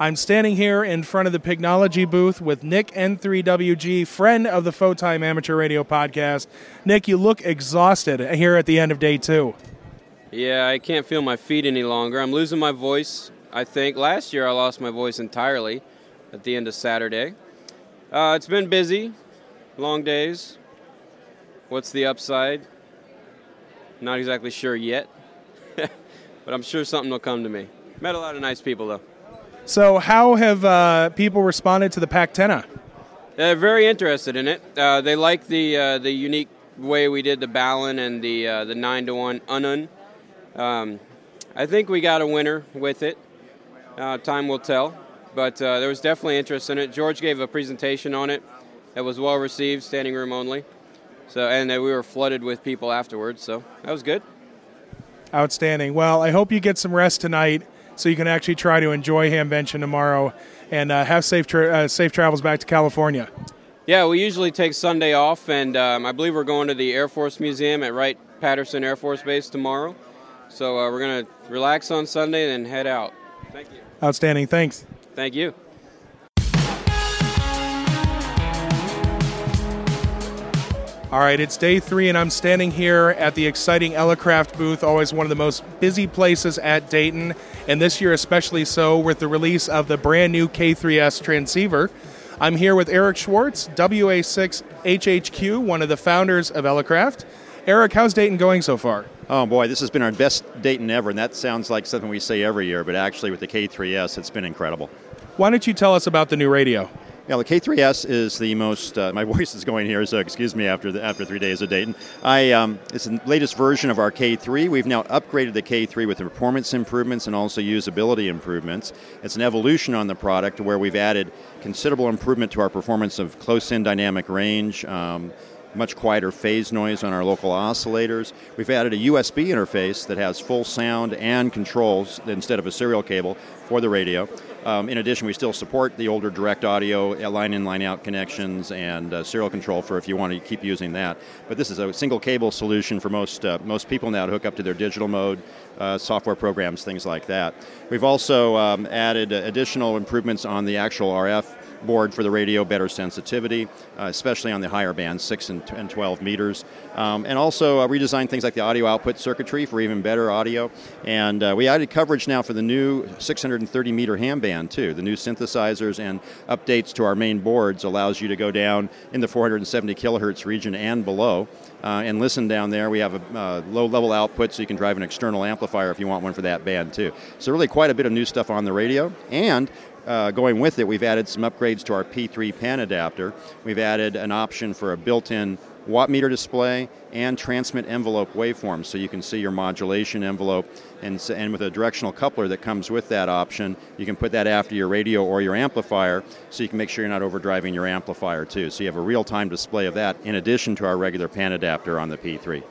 I'm standing here in front of the Pignology booth with Nick N3WG, friend of the Photime Amateur Radio Podcast. Nick, you look exhausted here at the end of day two. Yeah, I can't feel my feet any longer. I'm losing my voice. I think last year I lost my voice entirely at the end of Saturday. Uh, it's been busy, long days. What's the upside? Not exactly sure yet, <laughs> but I'm sure something will come to me. Met a lot of nice people though. So, how have uh, people responded to the Packtenna? They're very interested in it. Uh, they like the uh, the unique way we did the balun and the uh, the nine to one Unun. Um, I think we got a winner with it. Uh, time will tell, but uh, there was definitely interest in it. George gave a presentation on it that was well received, standing room only. So, and we were flooded with people afterwards. So that was good. Outstanding. Well, I hope you get some rest tonight so you can actually try to enjoy Hamvention tomorrow and uh, have safe tra- uh, safe travels back to California. Yeah, we usually take Sunday off, and um, I believe we're going to the Air Force Museum at Wright Patterson Air Force Base tomorrow. So uh, we're going to relax on Sunday and then head out. Thank you. Outstanding. Thanks. Thank you. All right, it's day three, and I'm standing here at the exciting Elecraft booth, always one of the most busy places at Dayton, and this year especially so with the release of the brand new K3S transceiver. I'm here with Eric Swartz, WA6HHQ, one of the founders of Elecraft. Eric, how's Dayton going so far? Oh boy, this has been our best Dayton ever, and that sounds like something we say every year, but actually with the K3S, it's been incredible. Why don't you tell us about the new radio? Yeah, the K3S is the most. Uh, my <laughs> voice is going here, so excuse me after the, after three days of Dayton. I um, it's the latest version of our K3. We've now upgraded the K3 with performance improvements and also usability improvements. It's an evolution on the product where we've added considerable improvement to our performance of close-in dynamic range. Um, much quieter phase noise on our local oscillators. We've added a USB interface that has full sound and controls instead of a serial cable for the radio. Um, in addition, we still support the older direct audio uh, line in, line out connections and uh, serial control for if you want to keep using that. But this is a single cable solution for most uh, most people now to hook up to their digital mode, uh, software programs, things like that. We've also um, added additional improvements on the actual RF board for the radio, better sensitivity, uh, especially on the higher bands, 6 and, and 12 meters. Um, and also uh, redesigned things like the audio output circuitry for even better audio. And uh, we added coverage now for the new 630 meter ham band, too. The new synthesizers and updates to our main boards allows you to go down in the 470 kilohertz region and below. Uh, and listen down there. We have a uh, low level output so you can drive an external amplifier if you want one for that band too. So, really, quite a bit of new stuff on the radio. And uh, going with it, we've added some upgrades to our P3 pan adapter. We've added an option for a built in watt meter display and transmit envelope waveforms so you can see your modulation envelope. And, and with a directional coupler that comes with that option you can put that after your radio or your amplifier so you can make sure you're not overdriving your amplifier too. So you have a real-time display of that in addition to our regular pan adapter on the P3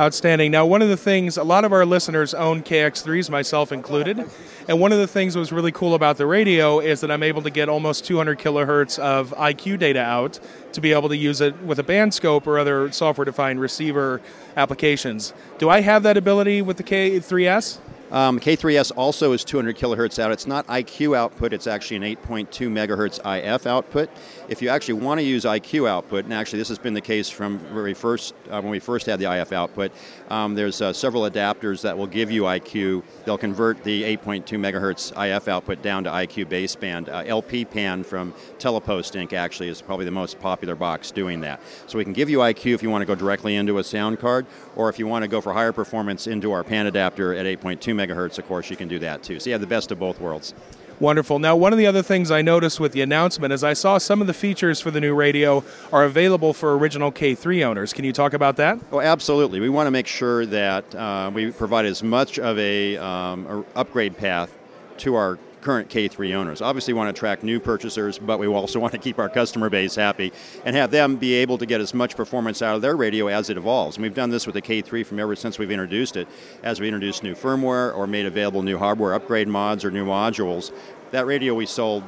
Outstanding. Now, one of the things, a lot of our listeners own KX3s, myself included. And one of the things that was really cool about the radio is that I'm able to get almost 200 kilohertz of IQ data out to be able to use it with a band scope or other software defined receiver applications. Do I have that ability with the K3S? Um, K3S also is 200 kilohertz out. It's not IQ output, it's actually an 8.2 megahertz IF output. If you actually want to use IQ output, and actually this has been the case from very first uh, when we first had the IF output, um, there's uh, several adapters that will give you IQ. They'll convert the 8.2 megahertz IF output down to IQ baseband. Uh, LP Pan from Telepost Inc. actually is probably the most popular box doing that. So we can give you IQ if you want to go directly into a sound card, or if you want to go for higher performance into our pan adapter at 8.2 megahertz, of course, you can do that too. So you have the best of both worlds. Wonderful. Now, one of the other things I noticed with the announcement is I saw some of the features for the new radio are available for original K3 owners. Can you talk about that? Oh, absolutely. We want to make sure that uh, we provide as much of a, um, a upgrade path to our current K3 owners. Obviously, we want to attract new purchasers, but we also want to keep our customer base happy and have them be able to get as much performance out of their radio as it evolves. And we've done this with the K3 from ever since we've introduced it. As we introduced new firmware or made available new hardware upgrade mods or new modules, that radio we sold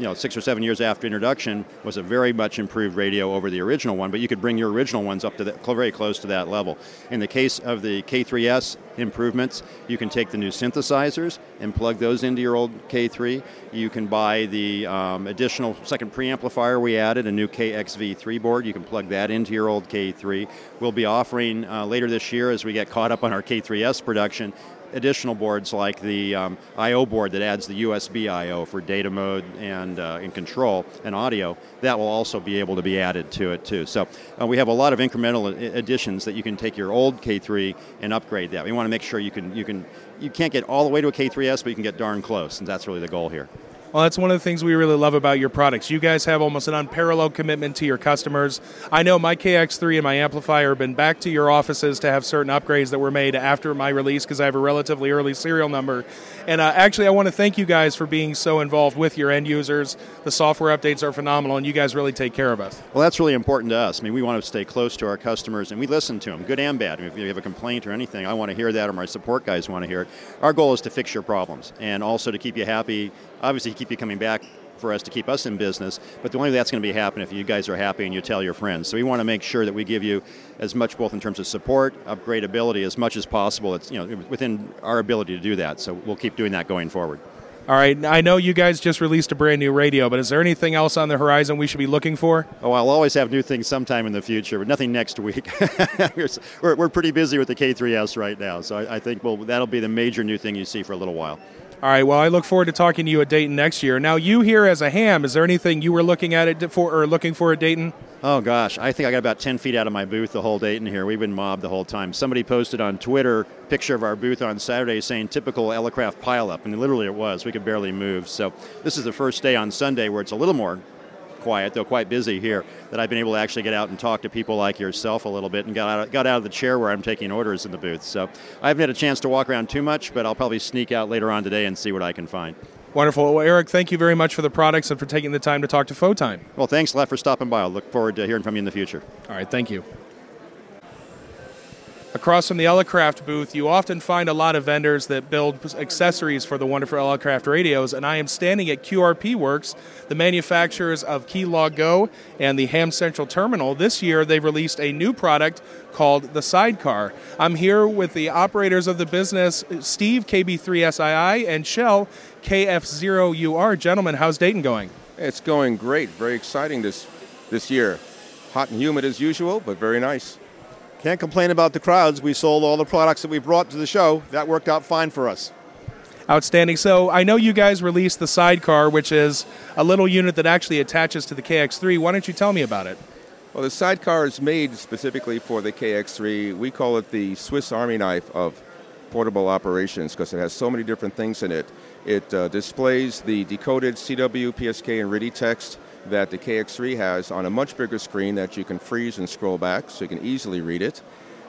you know, six or seven years after introduction was a very much improved radio over the original one, but you could bring your original ones up to very close to that level. In the case of the K3S improvements, you can take the new synthesizers and plug those into your old K3. You can buy the um, additional second preamplifier we added, a new KXV3 board. You can plug that into your old K3. We'll be offering uh, later this year as we get caught up on our K3S production additional boards like the um, I/O board that adds the USB I/O for data mode and uh, and control and audio. That will also be able to be added to it too. So uh, we have a lot of incremental additions that you can take your old K3 and upgrade that. We want to make sure you can you can you can't get all the way to a K3S, but you can get darn close, and that's really the goal here. Well, that's one of the things we really love about your products. You guys have almost an unparalleled commitment to your customers. I know my KX3 and my amplifier have been back to your offices to have certain upgrades that were made after my release because I have a relatively early serial number. And uh, actually, I want to thank you guys for being so involved with your end users. The software updates are phenomenal, and you guys really take care of us. Well, that's really important to us. I mean, we want to stay close to our customers, and we listen to them, good and bad. I mean, if you have a complaint or anything, I want to hear that, or my support guys want to hear it. Our goal is to fix your problems and also to keep you happy obviously keep you coming back for us to keep us in business, but the only way that's going to be happening if you guys are happy and you tell your friends. So we want to make sure that we give you as much both in terms of support, upgradability, as much as possible. It's you know within our ability to do that. So we'll keep doing that going forward. All right, I know you guys just released a brand new radio, but is there anything else on the horizon we should be looking for? Oh, I'll always have new things sometime in the future, but nothing next week. <laughs> we're, we're, pretty busy with the K3S right now, so I, I think we'll, that'll be the major new thing you see for a little while. All right. Well, I look forward to talking to you at Dayton next year. Now, you here as a ham, is there anything you were looking at it for or looking for at Dayton? Oh gosh, I think I got about 10 feet out of my booth the whole Dayton here. We've been mobbed the whole time. Somebody posted on Twitter picture of our booth on Saturday saying typical Elecraft pileup, and literally it was. We could barely move. So this is the first day on Sunday where it's a little more quiet, though quite busy here, that I've been able to actually get out and talk to people like yourself a little bit and got out, got out of the chair where I'm taking orders in the booth. So I haven't had a chance to walk around too much, but I'll probably sneak out later on today and see what I can find. Wonderful. Well, Eric, thank you very much for the products and for taking the time to talk to Photime. Well, thanks a lot for stopping by. I'll look forward to hearing from you in the future. All right, thank you. Across from the Elecraft booth, you often find a lot of vendors that build accessories for the wonderful Elecraft radios, and I am standing at QRP Works, the manufacturers of Keylog Go and the Ham Central Terminal. This year, they've released a new product called the Sidecar. I'm here with the operators of the business, Steve, KB3SII, and Shell, KF0UR. Gentlemen, how's Dayton going? It's going great. Very exciting this, this year. Hot and humid as usual, but very nice. Can't complain about the crowds. We sold all the products that we brought to the show. That worked out fine for us. Outstanding. So I know you guys released the sidecar, which is a little unit that actually attaches to the KX3. Why don't you tell me about it? Well, the sidecar is made specifically for the KX3. We call it the Swiss Army knife of portable operations because it has so many different things in it. It uh, displays the decoded CW, PSK, and RTTY text that the KX3 has on a much bigger screen that you can freeze and scroll back so you can easily read it.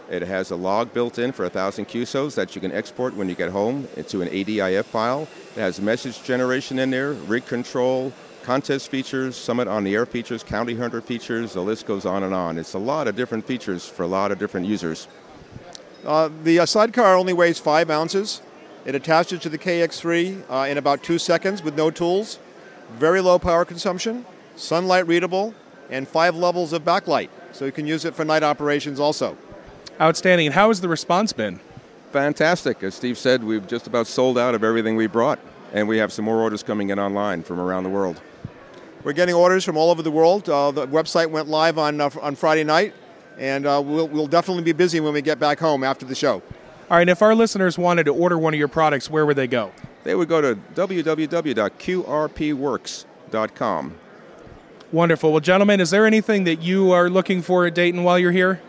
It has a log built in for 1,000 QSOs that you can export when you get home into an ADIF file. It has message generation in there, rig control, contest features, Summit on the air features, County Hunter features, the list goes on and on. It's a lot of different features for a lot of different users. Uh, the uh, sidecar only weighs five ounces. It attaches to the KX3 uh, in about two seconds with no tools. Very low power consumption sunlight readable, and five levels of backlight. So you can use it for night operations also. Outstanding. And how has the response been? Fantastic. As Steve said, we've just about sold out of everything we brought, and we have some more orders coming in online from around the world. We're getting orders from all over the world. Uh, the website went live on, uh, on Friday night, and uh, we'll, we'll definitely be busy when we get back home after the show. All right, if our listeners wanted to order one of your products, where would they go? They would go to www.qrpworks.com. Wonderful. Well, gentlemen, is there anything that you are looking for at Dayton while you're here?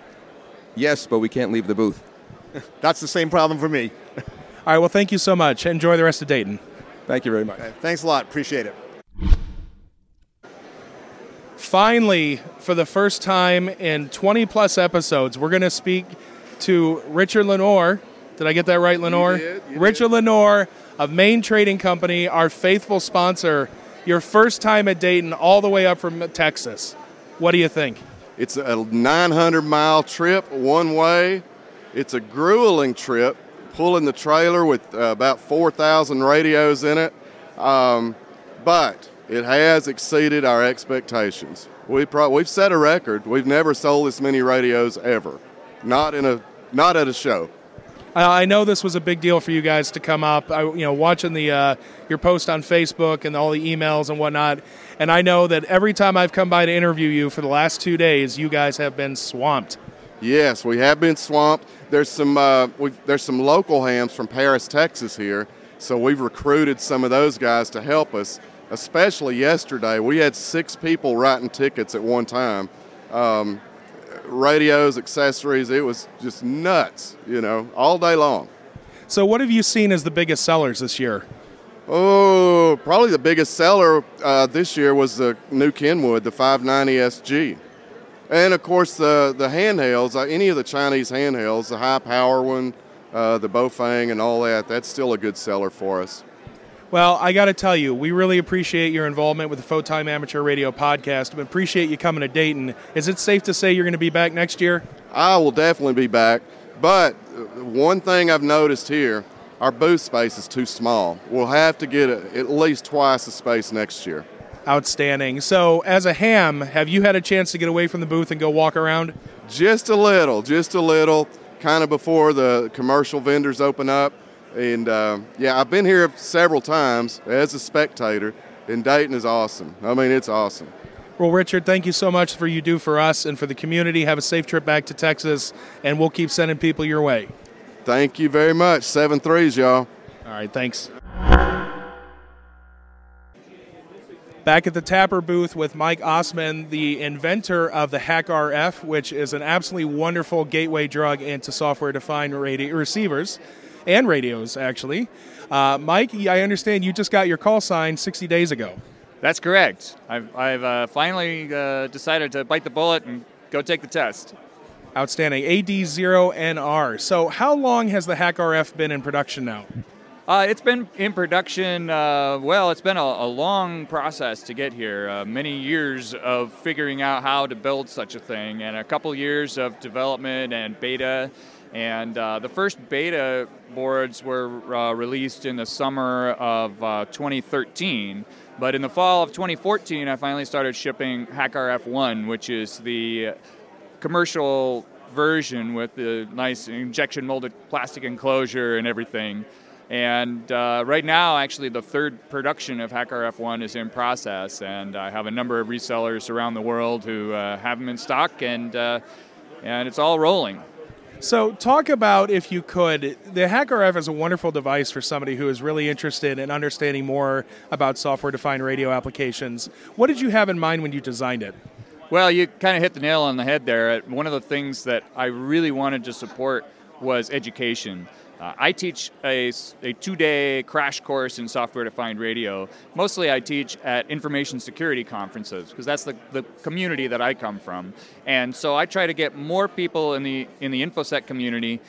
Yes, but we can't leave the booth. <laughs> That's the same problem for me. All right. Well, thank you so much. Enjoy the rest of Dayton. Thank you very much. Okay, thanks a lot. Appreciate it. Finally, for the first time in 20 plus episodes, we're going to speak to Richard Lenore, Did I get that right, Lenore? did, you Richard Lenore of Main Trading Company, our faithful sponsor. Your first time at Dayton, all the way up from Texas. What do you think? It's a 900 mile trip one way. It's a grueling trip, pulling the trailer with uh, about 4,000 radios in it. Um, but it has exceeded our expectations. We pro- we've set a record. We've never sold this many radios ever. Not in a not at a show. I know this was a big deal for you guys to come up. I, you know, watching the uh, your post on Facebook and all the emails and whatnot, and I know that every time I've come by to interview you for the last two days, you guys have been swamped. Yes, we have been swamped. There's some uh, there's some local hams from Paris, Texas here, so we've recruited some of those guys to help us. Especially yesterday, we had six people writing tickets at one time. Um, radios, accessories, it was just nuts, you know, all day long. So, what have you seen as the biggest sellers this year? Oh, probably the biggest seller uh, this year was the new Kenwood, the 590 SG. And of course, the, the handhelds, uh, any of the Chinese handhelds, the high power one, uh, the Baofeng, and all that, that's still a good seller for us. Well, I got to tell you, we really appreciate your involvement with the Photime Amateur Radio podcast. We appreciate you coming to Dayton. Is it safe to say you're going to be back next year? I will definitely be back. But uh, one thing I've noticed here, our booth space is too small. We'll have to get at least twice the space next year. Outstanding. So, as a ham, have you had a chance to get away from the booth and go walk around? Just a little, just a little, kind of before the commercial vendors open up. And uh, yeah, I've been here several times as a spectator, and Dayton is awesome. I mean, it's awesome. Well, Richard, thank you so much for you do for us and for the community. Have a safe trip back to Texas, and we'll keep sending people your way. Thank you very much. Seven threes, y'all. All right, thanks. Back at the TAPR booth with Mike Ossmann, the inventor of the HackRF, which is an absolutely wonderful gateway drug into software defined radio receivers and radios, actually. Uh, Mike, I understand you just got your call sign 60 days ago. That's correct. I've, I've uh, finally uh, decided to bite the bullet and go take the test. Outstanding. AD0NR. So, how long has the HackRF been in production now? Uh, it's been in production, uh, well, it's been a, a, long process to get here. Uh, many years of figuring out how to build such a thing, and a couple years of development and beta. And uh, the first beta boards were uh, released in the summer of uh, 2013. But in the fall of 2014, I finally started shipping HackRF 1, which is the commercial version with the nice injection molded plastic enclosure and everything. And uh, right now, actually, the third production of HackRF1 is in process, and I have a number of resellers around the world who uh, have them in stock, and uh, and it's all rolling. So, talk about, if you could, the HackRF is a wonderful device for somebody who is really interested in understanding more about software defined radio applications. What did you have in mind when you designed it? Well, you kind of hit the nail on the head there. Uh, one of the things that I really wanted to support was education. Uh, I teach a, a two day crash course in software defined radio. Mostly I teach at information security conferences because that's the, the community that I come from. And so I try to get more people in the, in the InfoSec community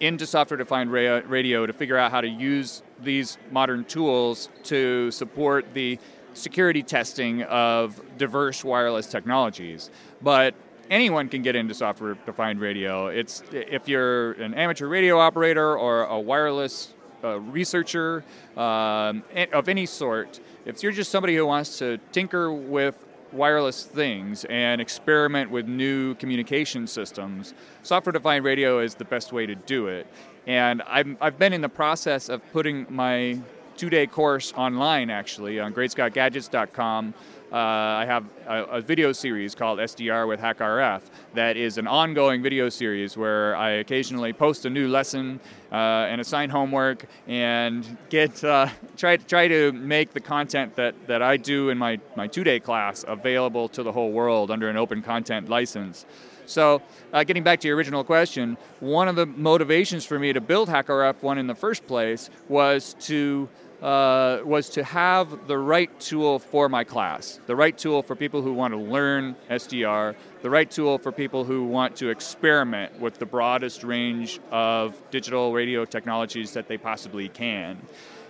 into software defined ra- radio to figure out how to use these modern tools to support the security testing of diverse wireless technologies. But anyone can get into software defined radio. It's if you're an amateur radio operator or a wireless uh, researcher um, of any sort, if you're just somebody who wants to tinker with wireless things and experiment with new communication systems, software defined radio is the best way to do it. And I'm, I've been in the process of putting my two day course online actually on greatscottgadgets.com. Uh, I have a, a, video series called SDR with HackRF that is an ongoing video series where I occasionally post a new lesson uh, and assign homework and get uh, try try to make the content that, that I do in my, my two day class available to the whole world under an open content license. So, uh, getting back to your original question, one of the motivations for me to build HackRF1 in the first place was to uh, was to have the right tool for my class, the right tool for people who want to learn SDR, the right tool for people who want to experiment with the broadest range of digital radio technologies that they possibly can.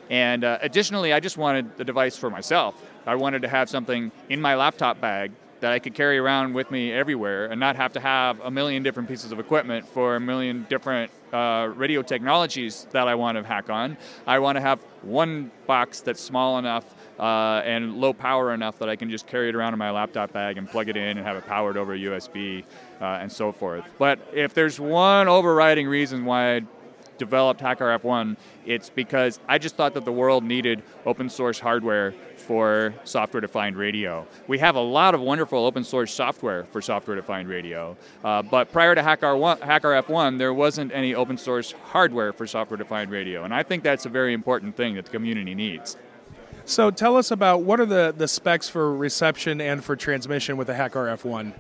And uh, additionally, I just wanted the device for myself. I wanted to have something in my laptop bag that I could carry around with me everywhere and not have to have a million different pieces of equipment for a million different uh, radio technologies that I want to hack on. I want to have one box that's small enough uh, and low power enough that I can just carry it around in my laptop bag and plug it in and have it powered over USB uh, and so forth. But if there's one overriding reason why Developed HackRF1, it's because I just thought that the world needed open source hardware for software defined radio. We have a lot of wonderful open source software for software defined radio, uh, but prior to HackRF1, there wasn't any open source hardware for software defined radio, and I think that's a very important thing that the community needs. So tell us about what are the, the specs for reception and for transmission with the HackRF1?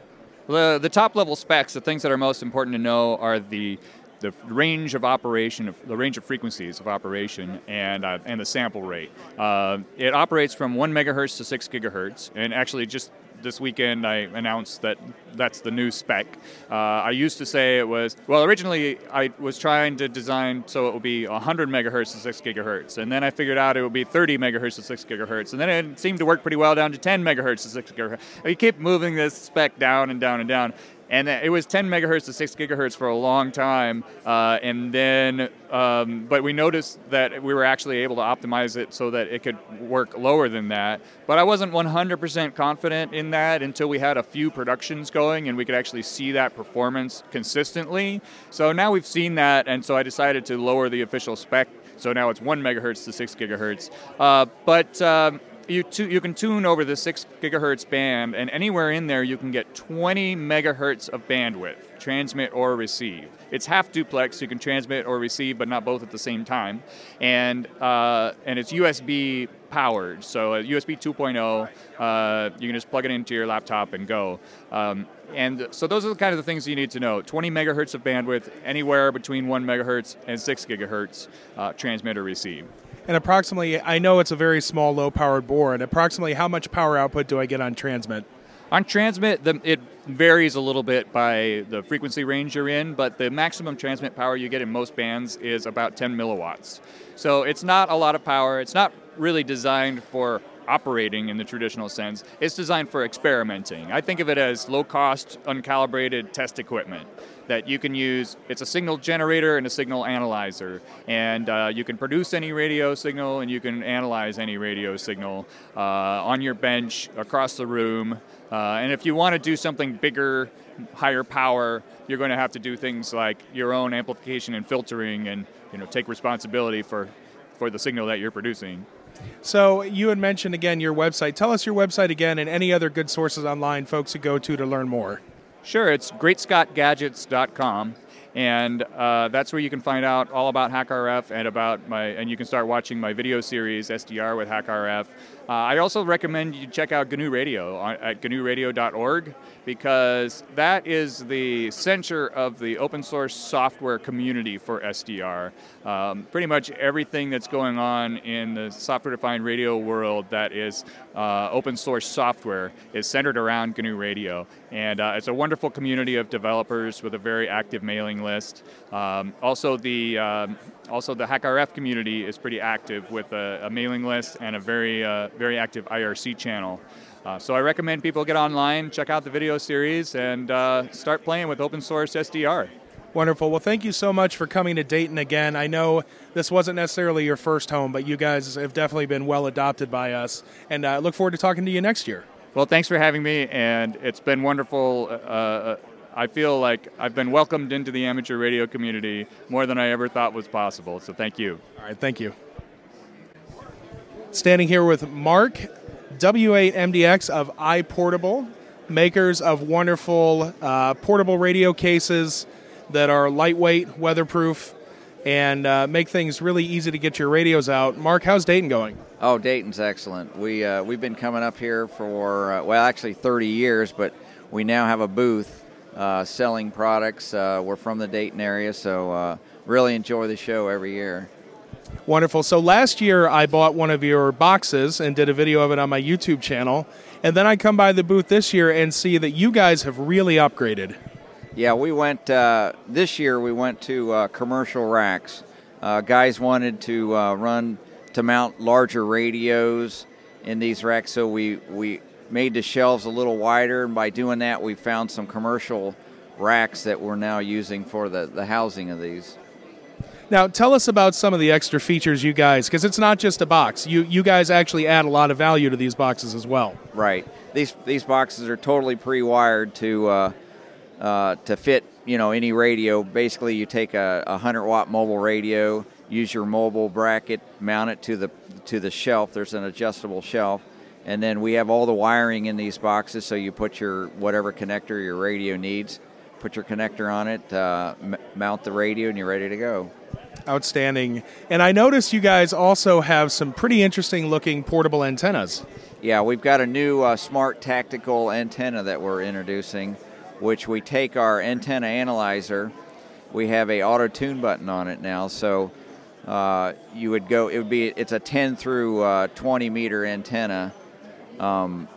The, the top level specs, the things that are most important to know are the the range of operation, of, the range of frequencies of operation, and uh, and the sample rate. Uh, it operates from one megahertz to six gigahertz, and actually just this weekend I announced that that's the new spec. Uh, I used to say it was, well, originally I was trying to design so it would be 100 megahertz to 6 gigahertz, and then I figured out it would be 30 megahertz to 6 gigahertz, and then it seemed to work pretty well down to 10 megahertz to 6 gigahertz. We keep moving this spec down and down and down, and it was 10 megahertz to 6 gigahertz for a long time uh, and then um, but we noticed that we were actually able to optimize it so that it could work lower than that. But i wasn't 100% confident in that until we had a few productions going and we could actually see that performance consistently. So now we've seen that and so i decided to lower the official spec. So now it's 1 megahertz to 6 gigahertz. Uh, but um, you, tu- you can tune over the 6 gigahertz band, and anywhere in there you can get 20 megahertz of bandwidth, transmit or receive. It's half duplex, so you can transmit or receive, but not both at the same time. And, uh, and it's USB powered, so USB 2.0, uh, you can just plug it into your laptop and go. Um, and so those are the kind of the things you need to know. 20 megahertz of bandwidth, anywhere between 1 megahertz and 6 gigahertz, uh, transmit or receive. And approximately, I know it's a very small, low powered board. Approximately, how much power output do I get on transmit? On transmit, the, it varies a little bit by the frequency range you're in, but the maximum transmit power you get in most bands is about 10 milliwatts. So it's not a lot of power. It's not really designed for operating in the traditional sense. It's designed for experimenting. I think of it as low cost, uncalibrated test equipment that you can use. It's a signal generator and a signal analyzer, and uh, you can produce any radio signal and you can analyze any radio signal uh, on your bench across the room. Uh, and if you want to do something bigger, higher power, you're going to have to do things like your own amplification and filtering, and you know take responsibility for for the signal that you're producing. So you had mentioned again your website. Tell us your website again and any other good sources online folks could go to to learn more. Sure, it's greatscottgadgets.com, and uh, that's where you can find out all about HackRF and about my, and you can start watching my video series SDR with HackRF. Uh, I also recommend you check out GNU Radio at gnuradio.org because that is the center of the open source software community for SDR. Um, pretty much everything that's going on in the software defined radio world that is uh, open source software is centered around GNU Radio. And uh, it's a wonderful community of developers with a very active mailing list. Um, also, the um, also the HackRF community is pretty active with a, a mailing list and a very uh, very active IRC channel. Uh, so I recommend people get online, check out the video series, and uh, start playing with open source SDR. Wonderful. Well, thank you so much for coming to Dayton again. I know this wasn't necessarily your first home, but you guys have definitely been well adopted by us, and I uh, look forward to talking to you next year. Well, thanks for having me, and it's been wonderful. Uh, uh, I feel like I've been welcomed into the amateur radio community more than I ever thought was possible. So thank you. All right, thank you. Standing here with Mark, W8MDX of iPortable, makers of wonderful uh, portable radio cases that are lightweight, weatherproof, and uh, make things really easy to get your radios out. Mark, how's Dayton going? Oh, Dayton's excellent. We uh, we've been coming up here for uh, well, actually 30 years, but we now have a booth uh, selling products. Uh, we're from the Dayton area, so uh, really enjoy the show every year. Wonderful. So last year I bought one of your boxes and did a video of it on my YouTube channel. And then I come by the booth this year and see that you guys have really upgraded. Yeah, we went uh, this year. We went to uh, commercial racks. Uh, guys wanted to uh, run to mount larger radios in these racks, so we we made the shelves a little wider. And by doing that, we found some commercial racks that we're now using for the, the housing of these. Now, tell us about some of the extra features you guys, because it's not just a box. You you guys actually add a lot of value to these boxes as well. Right. These these boxes are totally pre-wired to uh, uh, to fit you know any radio. Basically, you take a, a hundred watt mobile radio, use your mobile bracket, mount it to the to the shelf. There's an adjustable shelf, and then we have all the wiring in these boxes. So you put your whatever connector your radio needs, put your connector on it, uh, m- mount the radio, and you're ready to go. Outstanding. And I noticed you guys also have some pretty interesting looking portable antennas. Yeah, we've got a new uh, smart tactical antenna that we're introducing, which we take our antenna analyzer. We have a auto tune button on it now, so uh, you would go. It would be. It's a 10 through uh, 20 meter antenna. Um,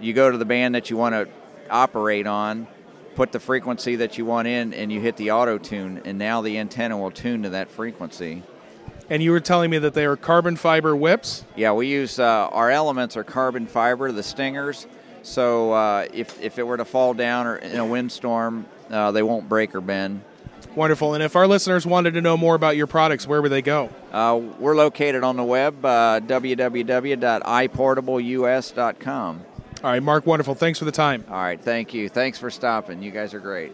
you go to the band that you want to operate on, put the frequency that you want in, and you hit the auto tune, and now the antenna will tune to that frequency. And you were telling me that they are carbon fiber whips. Yeah, we use uh, our elements are carbon fiber, the stingers. So uh, if if it were to fall down or in a windstorm, uh, they won't break or bend. Wonderful. And if our listeners wanted to know more about your products, where would they go? Uh, we're located on the web, uh, www.iportableus.com. All right, Mark, wonderful. Thanks for the time. All right, thank you. Thanks for stopping. You guys are great.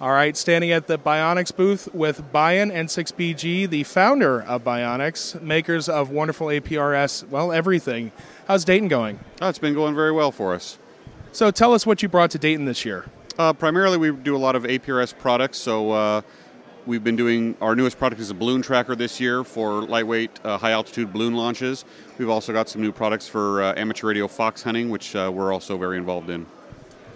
All right, standing at the Byonics booth with Byon N6BG, the founder of Byonics, makers of wonderful APRS, well, everything. How's Dayton going? Oh, it's been going very well for us. So tell us what you brought to Dayton this year. Uh, primarily, we do a lot of APRS products. So uh, we've been doing our newest product is a balloon tracker this year for lightweight, uh, high altitude balloon launches. We've also got some new products for uh, amateur radio fox hunting, which uh, we're also very involved in.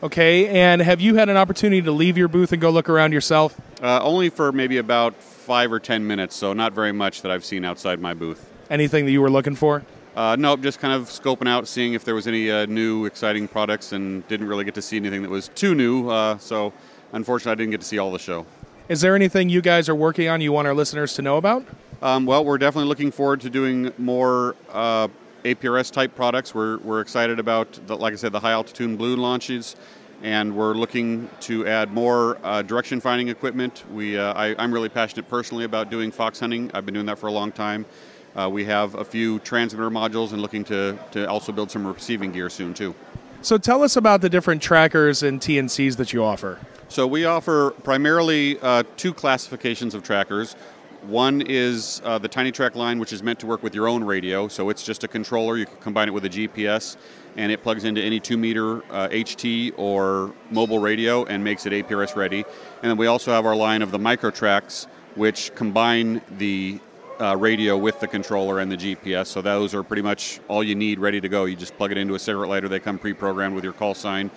Okay, and have you had an opportunity to leave your booth and go look around yourself? Uh, only for maybe about five or ten minutes, so not very much that I've seen outside my booth. Anything that you were looking for? Uh, nope, just kind of scoping out, seeing if there was any uh, new, exciting products, and didn't really get to see anything that was too new. Uh, so, unfortunately, I didn't get to see all the show. Is there anything you guys are working on you want our listeners to know about? Um, well, we're definitely looking forward to doing more uh, APRS type products. We're, we're excited about, the, like I said, the high altitude balloon launches, and we're looking to add more uh, direction finding equipment. We, uh, I, I'm really passionate personally about doing fox hunting. I've been doing that for a long time. Uh, we have a few transmitter modules and looking to, to also build some receiving gear soon too. So tell us about the different trackers and TNCs that you offer. So we offer primarily uh, two classifications of trackers. One is uh, the TinyTrak line, which is meant to work with your own radio. So it's just a controller. You can combine it with a GPS, and it plugs into any two meter uh, HT or mobile radio and makes it APRS ready. And then we also have our line of the MicroTraks, which combine the uh, radio with the controller and the GPS. So those are pretty much all you need ready to go. You just plug it into a cigarette lighter. They come pre-programmed with your call sign.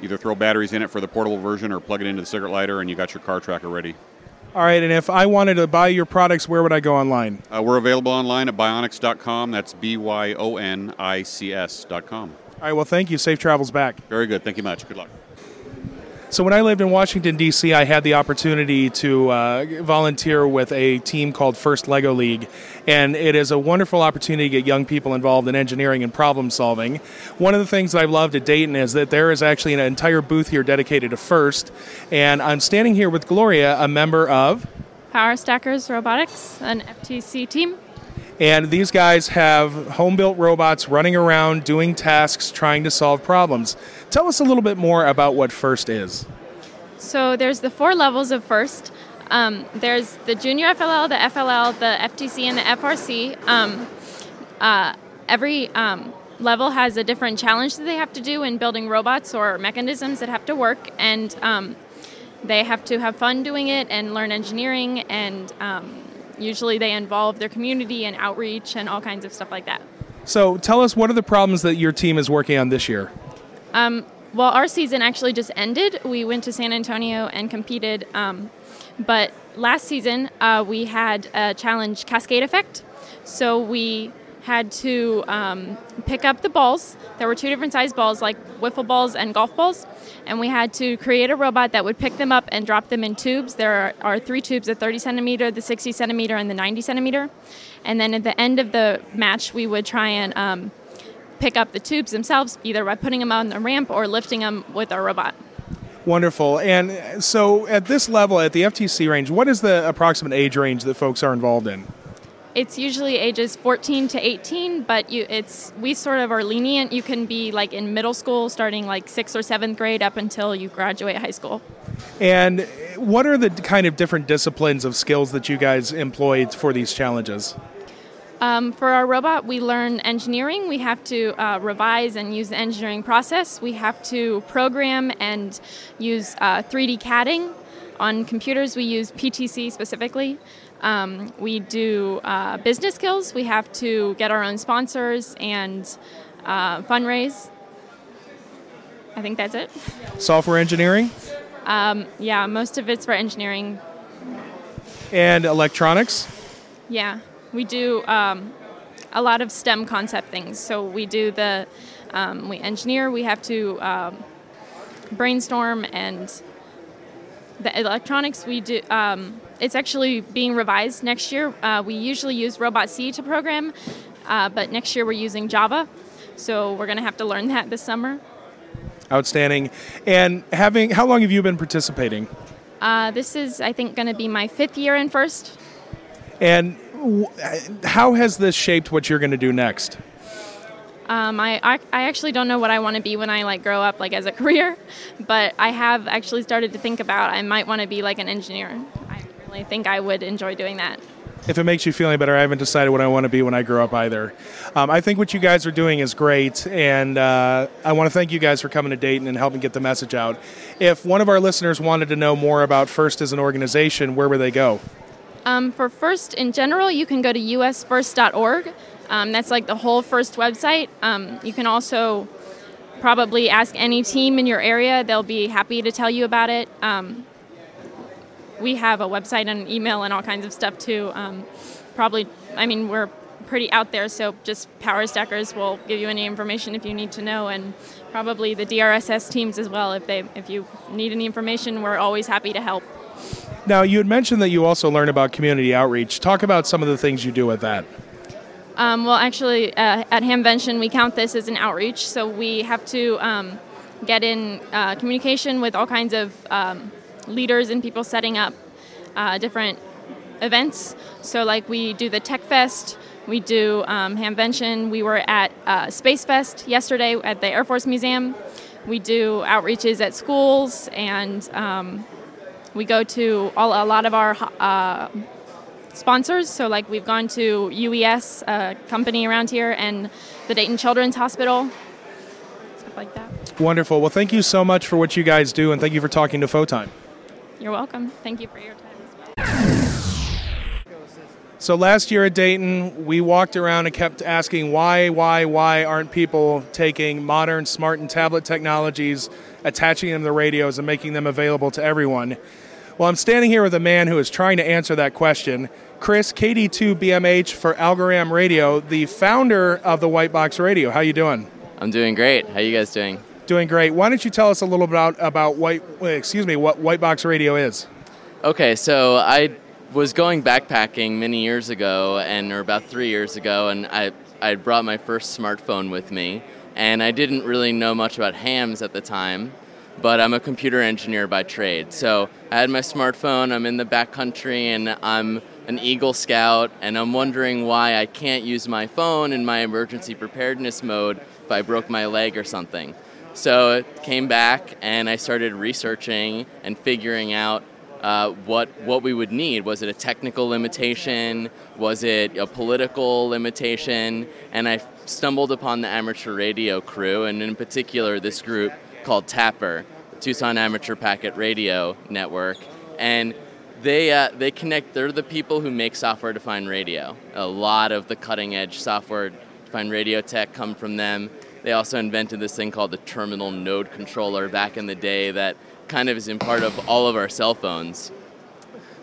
Either throw batteries in it for the portable version or plug it into the cigarette lighter, and you got your car tracker ready. All right, and if I wanted to buy your products, where would I go online? Uh, we're available online at byonics.com. That's B Y O N I C S.com. All right, well, thank you. Safe travels back. Very good. Thank you much. Good luck. So, when I lived in Washington, D.C., I had the opportunity to uh, volunteer with a team called First Lego League. And it is a wonderful opportunity to get young people involved in engineering and problem solving. One of the things that I've loved at Dayton is that there is actually an entire booth here dedicated to First. And I'm standing here with Gloria, a member of Power Stackers Robotics, an FTC team. And these guys have home built robots running around doing tasks, trying to solve problems. Tell us a little bit more about what FIRST is. So there's the four levels of FIRST. Um, there's the junior FLL, the FLL, the FTC, and the FRC. Um, uh, every um, level has a different challenge that they have to do in building robots or mechanisms that have to work, and um, they have to have fun doing it and learn engineering and um, usually they involve their community and outreach and all kinds of stuff like that. So tell us what are the problems that your team is working on this year? Um, well, our season actually just ended. We went to San Antonio and competed. Um, But last season, uh, we had a challenge Cascade Effect. So we had to um, pick up the balls. There were two different size balls, like wiffle balls and golf balls, and we had to create a robot that would pick them up and drop them in tubes. There are, three tubes: the 30 centimeter, the 60 centimeter, and the 90 centimeter. And then at the end of the match, we would try and um, pick up the tubes themselves, either by putting them on the ramp or lifting them with our robot. Wonderful. And so, at this level, at the FTC range, what is the approximate age range that folks are involved in? It's usually ages 14 to 18, but you, it's we sort of are lenient. You can be like in middle school, starting like sixth or seventh grade, up until you graduate high school. And what are the kind of different disciplines of skills that you guys employ for these challenges? Um, for our robot, we learn engineering. We have to uh, revise and use the engineering process. We have to program and use uh, 3D CADing. On computers, we use PTC specifically. Um, we do uh, business skills. We have to get our own sponsors and uh, fundraise. I think that's it. Software engineering Um, yeah, most of it's for engineering. and electronics. Yeah, we do um, a lot of STEM concept things. So we do the, um, we engineer, we have to um, brainstorm, and the electronics we do. It's actually being revised next year. Uh, we usually use RobotC to program, uh, but next year we're using Java. So we're going to have to learn that this summer. Outstanding. And having, how long have you been participating? Uh, this is, I think, going to be my fifth year in first. And w- how has this shaped what you're going to do next? Um, I, I I actually don't know what I want to be when I like grow up, like as a <laughs> career, but I have actually started to think about I might want to be like an engineer. Really think I would enjoy doing that. If it makes you feel any better, I haven't decided what I want to be when I grow up either. Um, I think what you guys are doing is great, and uh, I want to thank you guys for coming to Dayton and helping get the message out. If one of our listeners wanted to know more about First as an organization, where would they go? Um, for FIRST in general, you can go to usfirst.org. Um, that's like the whole FIRST website. Um, you can also probably ask any team in your area, they'll be happy to tell you about it. Um, we have a website and an email and all kinds of stuff too. Um, probably, I mean, we're pretty out there, so just Power Stackers will give you any information if you need to know, and probably the DRSS teams as well. If they, if you need any information, we're always happy to help. Now, you had mentioned that you also learn about community outreach. Talk about some of the things you do with that. Um, well, actually, uh, at Hamvention, we count this as an outreach, so we have to um, get in uh, communication with all kinds of um, leaders and people setting up uh, different events. So, like, we do the Tech Fest, we do um, Hamvention, we were at uh, Space Fest yesterday at the Air Force Museum. We do outreaches at schools, and um, we go to all, a lot of our uh, sponsors. So, like, we've gone to UES, a company around here, and the Dayton Children's Hospital, stuff like that. Wonderful. Well, thank you so much for what you guys do, and thank you for talking to Photime. You're welcome. Thank you for your time. As well. So last year at Dayton, we walked around and kept asking why, why, why aren't people taking modern smart and tablet technologies, attaching them to the radios, and making them available to everyone? Well, I'm standing here with a man who is trying to answer that question. Chris, KD2BMH for Algoram Radio, the founder of the Whitebox Radio. How you doing? I'm doing great. How you guys doing? Doing great. Why don't you tell us a little about about white excuse me, what Whitebox Radio is? Okay, so I was going backpacking many years ago, and or about three years ago, and I I brought my first smartphone with me, and I didn't really know much about hams at the time, but I'm a computer engineer by trade. So I had my smartphone. I'm in the backcountry, and I'm an Eagle Scout, and I'm wondering why I can't use my phone in my emergency preparedness mode if I broke my leg or something. So I came back and I started researching and figuring out uh, what what we would need. Was it a technical limitation? Was it a political limitation? And I stumbled upon the amateur radio crew, and in particular this group called TAPR, Tucson Amateur Packet Radio Network, and they uh, they connect. They're the people who make software-defined radio. A lot of the cutting-edge software-defined radio tech come from them. They also invented this thing called the terminal node controller back in the day that kind of is in part of all of our cell phones.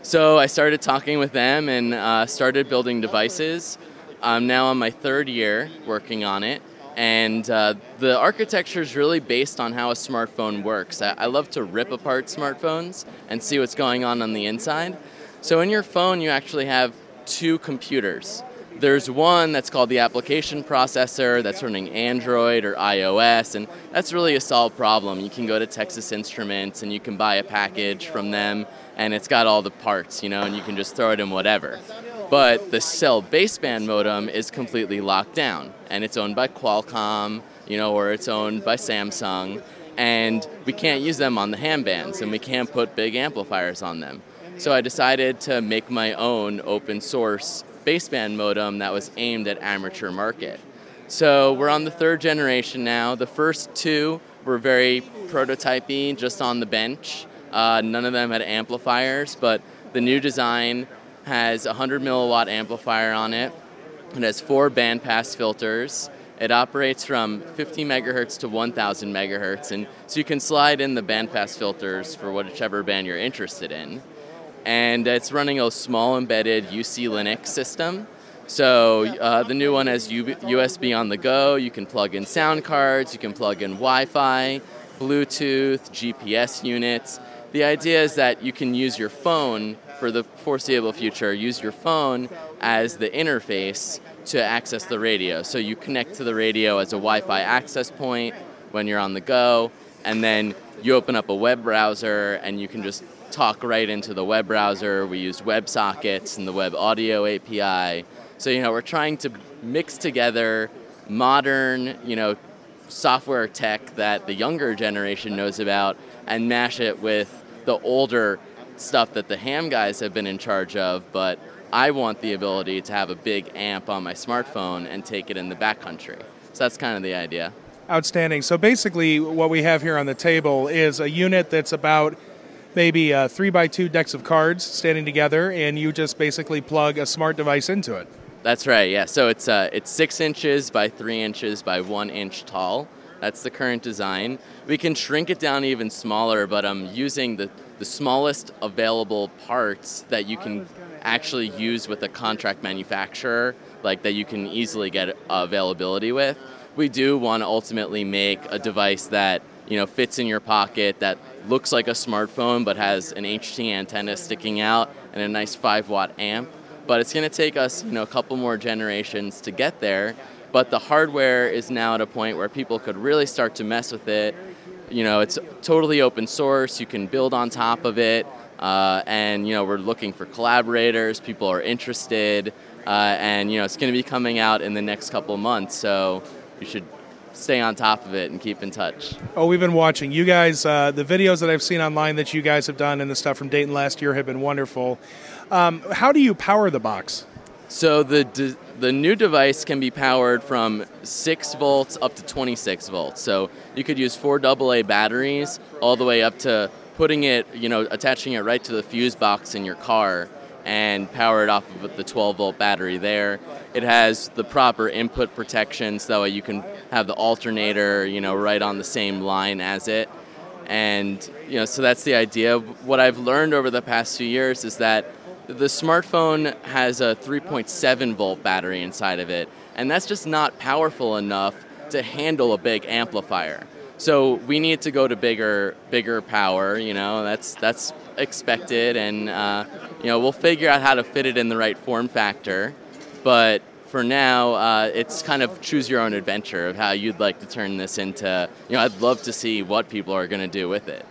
So I started talking with them and uh, started building devices. I'm now on my third year working on it, and uh, the architecture is really based on how a smartphone works. I, I love to rip apart smartphones and see what's going on on the inside. So in your phone, you actually have two computers. There's one that's called the application processor that's running Android or iOS, and that's really a solved problem. You can go to Texas Instruments and you can buy a package from them, and it's got all the parts, you know, and you can just throw it in whatever. But the cell baseband modem is completely locked down, and it's owned by Qualcomm, you know, or it's owned by Samsung, and we can't use them on the ham bands, and we can't put big amplifiers on them. So I decided to make my own open source baseband modem that was aimed at amateur market. So we're on the third generation now. The first two were very prototypey, just on the bench. Uh, none of them had amplifiers, but the new design has a 100 milliwatt amplifier on it. It has four bandpass filters. It operates from 50 megahertz to 1000 megahertz, and so you can slide in the bandpass filters for whichever band you're interested in and it's running a small embedded uClinux system. So uh, the new one has U- USB on the go. You can plug in sound cards, you can plug in Wi-Fi, Bluetooth, GPS units. The idea is that you can use your phone for the foreseeable future. Use your phone as the interface to access the radio. So you connect to the radio as a Wi-Fi access point when you're on the go, and then you open up a web browser and you can just talk right into the web browser. We use WebSockets and the Web Audio API. So, you know, we're trying to mix together modern, you know, software tech that the younger generation knows about and mash it with the older stuff that the ham guys have been in charge of, but I want the ability to have a big amp on my smartphone and take it in the backcountry. So that's kind of the idea. Outstanding. So basically, what we have here on the table is a unit that's about maybe a three by two decks of cards standing together, and you just basically plug a smart device into it. That's right. Yeah. So it's uh, it's six inches by three inches by one inch tall. That's the current design. We can shrink it down even smaller, but I'm using the, the smallest available parts that you can actually use with a contract manufacturer, like that you can easily get uh, availability with. We do want to ultimately make a device that you know fits in your pocket that looks like a smartphone but has an HT antenna sticking out and a nice 5 watt amp. But it's going to take us, you know, a couple more generations to get there. But the hardware is now at a point where people could really start to mess with it. You know, it's totally open source. You can build on top of it. Uh, and you know, we're looking for collaborators. People are interested, uh, and you know, it's going to be coming out in the next couple months. So you should stay on top of it and keep in touch. Oh, we've been watching you guys. Uh, the videos that I've seen online that you guys have done and the stuff from Dayton last year have been wonderful. Um, how do you power the box? So the de- the new device can be powered from six volts up to 26 volts. So you could use four AA batteries all the way up to putting it, you know, attaching it right to the fuse box in your car and power it off of the 12 volt battery there. It has the proper input protection so that way you can have the alternator, you know, right on the same line as it. And, you know, so that's the idea. What I've learned over the past few years is that the smartphone has a 3.7 volt battery inside of it, and that's just not powerful enough to handle a big amplifier. So we need to go to bigger, bigger power. You know, that's that's expected, and uh, you know we'll figure out how to fit it in the right form factor. But for now, uh, it's kind of choose your own adventure of how you'd like to turn this into. You know, I'd love to see what people are going to do with it.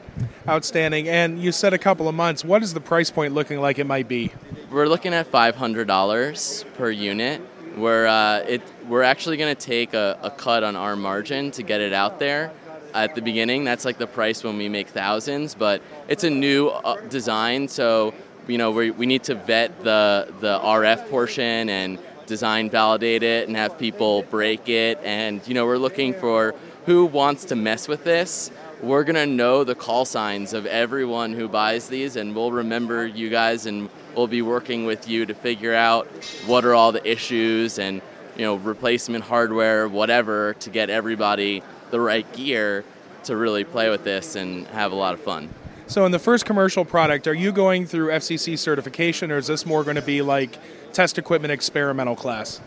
Outstanding. And you said a couple of months. What is the price point looking like it might be? We're looking at five hundred dollars per unit. We're uh, it. We're actually going to take a, a cut on our margin to get it out there at the beginning. That's like the price when we make thousands, but it's a new uh, design, so you know we, we need to vet the the RF portion and design validate it and have people break it. And you know we're looking for who wants to mess with this. We're going to know the call signs of everyone who buys these and we'll remember you guys and we'll be working with you to figure out what are all the issues and you know replacement hardware whatever to get everybody the right gear to really play with this and have a lot of fun So, in the first commercial product, are you going through FCC certification, or is this more going to be like test equipment experimental class?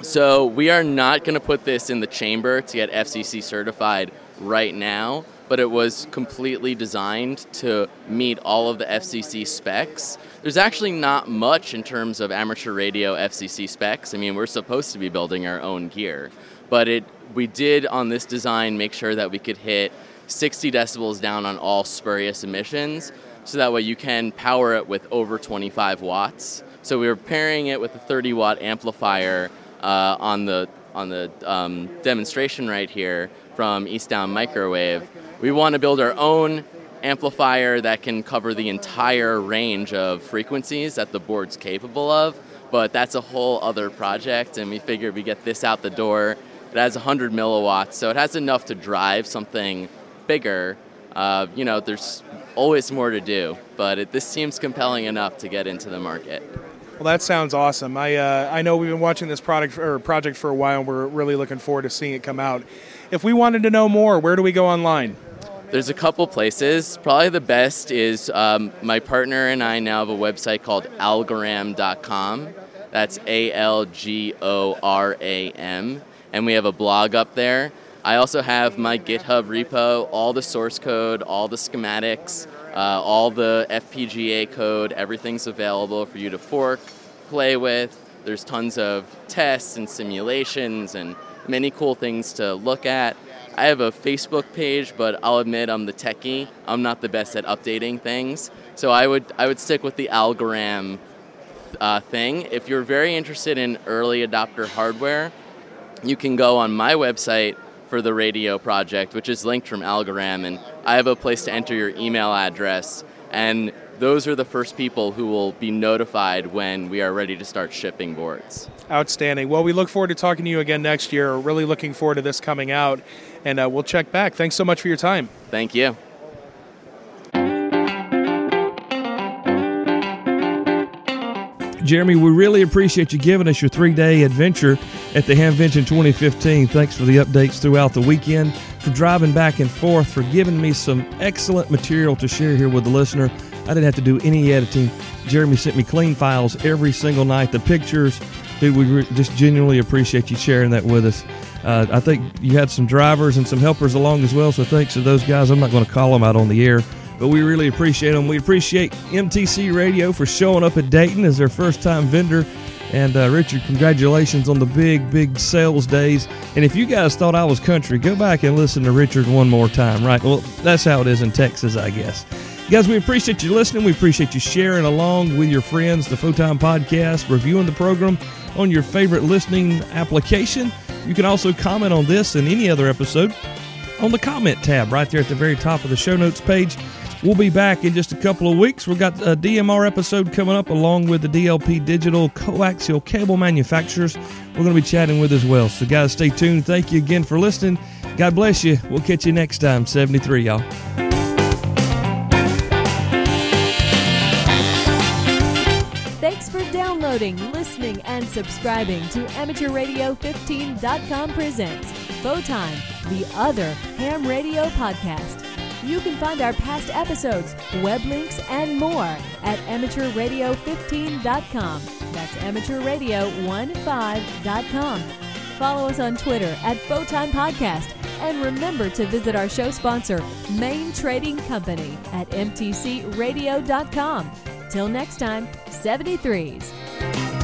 So we are not going to put this in the chamber to get FCC certified right now, but it was completely designed to meet all of the FCC specs. There's actually not much in terms of amateur radio FCC specs. I mean, we're supposed to be building our own gear, but it we did on this design make sure that we could hit 60 decibels down on all spurious emissions, so that way you can power it with over 25 watts. So we were pairing it with a 30 watt amplifier uh, on the on the um, demonstration right here from East Down Microwave. We want to build our own amplifier that can cover the entire range of frequencies that the board's capable of, but that's a whole other project, and we figured we get this out the door. It has 100 milliwatts, so it has enough to drive something bigger. Uh, you know, there's always more to do, but it, this seems compelling enough to get into the market. Well, that sounds awesome. I uh, I know we've been watching this product or project for a while, and we're really looking forward to seeing it come out. If we wanted to know more, where do we go online? There's a couple places. Probably the best is um, my partner and I now have a website called algoram.com. That's A L G O R A M. And we have a blog up there. I also have my GitHub repo, all the source code, all the schematics, uh, all the FPGA code, everything's available for you to fork, play with. There's tons of tests and simulations and many cool things to look at. I have a Facebook page, but I'll admit I'm the techie. I'm not the best at updating things, so I would I would stick with the Algoram uh, thing. If you're very interested in early adopter hardware, you can go on my website for the radio project, which is linked from Algoram, and I have a place to enter your email address, and those are the first people who will be notified when we are ready to start shipping boards. Outstanding. Well, we look forward to talking to you again next year. Really looking forward to this coming out, and uh, we'll check back. Thanks so much for your time. Thank you. Jeremy, we really appreciate you giving us your three day adventure at the Hamvention 2015. Thanks for the updates throughout the weekend, for driving back and forth, for giving me some excellent material to share here with the listener. I didn't have to do any editing. Jeremy sent me clean files every single night, the pictures. Dude, we just genuinely appreciate you sharing that with us. Uh, I think you had some drivers and some helpers along as well, so thanks to those guys. I'm not going to call them out on the air but we really appreciate them. We appreciate MTC Radio for showing up at Dayton as their first time vendor. And uh, Richard, congratulations on the big, big sales days. And if you guys thought I was country, go back and listen to Richard one more time, right? Well, that's how it is in Texas, I guess. Guys, we appreciate you listening. We appreciate you sharing along with your friends the Photon Podcast, reviewing the program on your favorite listening application. You can also comment on this and any other episode on the comment tab right there at the very top of the show notes page. We'll be back in just a couple of weeks. We've got uh, a DMR episode coming up along with the DLP Digital coaxial cable manufacturers. We're going to be chatting with as well. So, guys, stay tuned. Thank you again for listening. God bless you. We'll catch you next time. 73, y'all. Thanks for downloading, listening, and subscribing to AmateurRadio15.com presents Photon, the other ham radio podcast. You can find our past episodes, web links, and more at amateurradio15.com. That's amateurradio15.com. Follow us on Twitter at Photon Podcast. And remember to visit our show sponsor, Main Trading Company, at mtcradio.com. Till next time, 73s.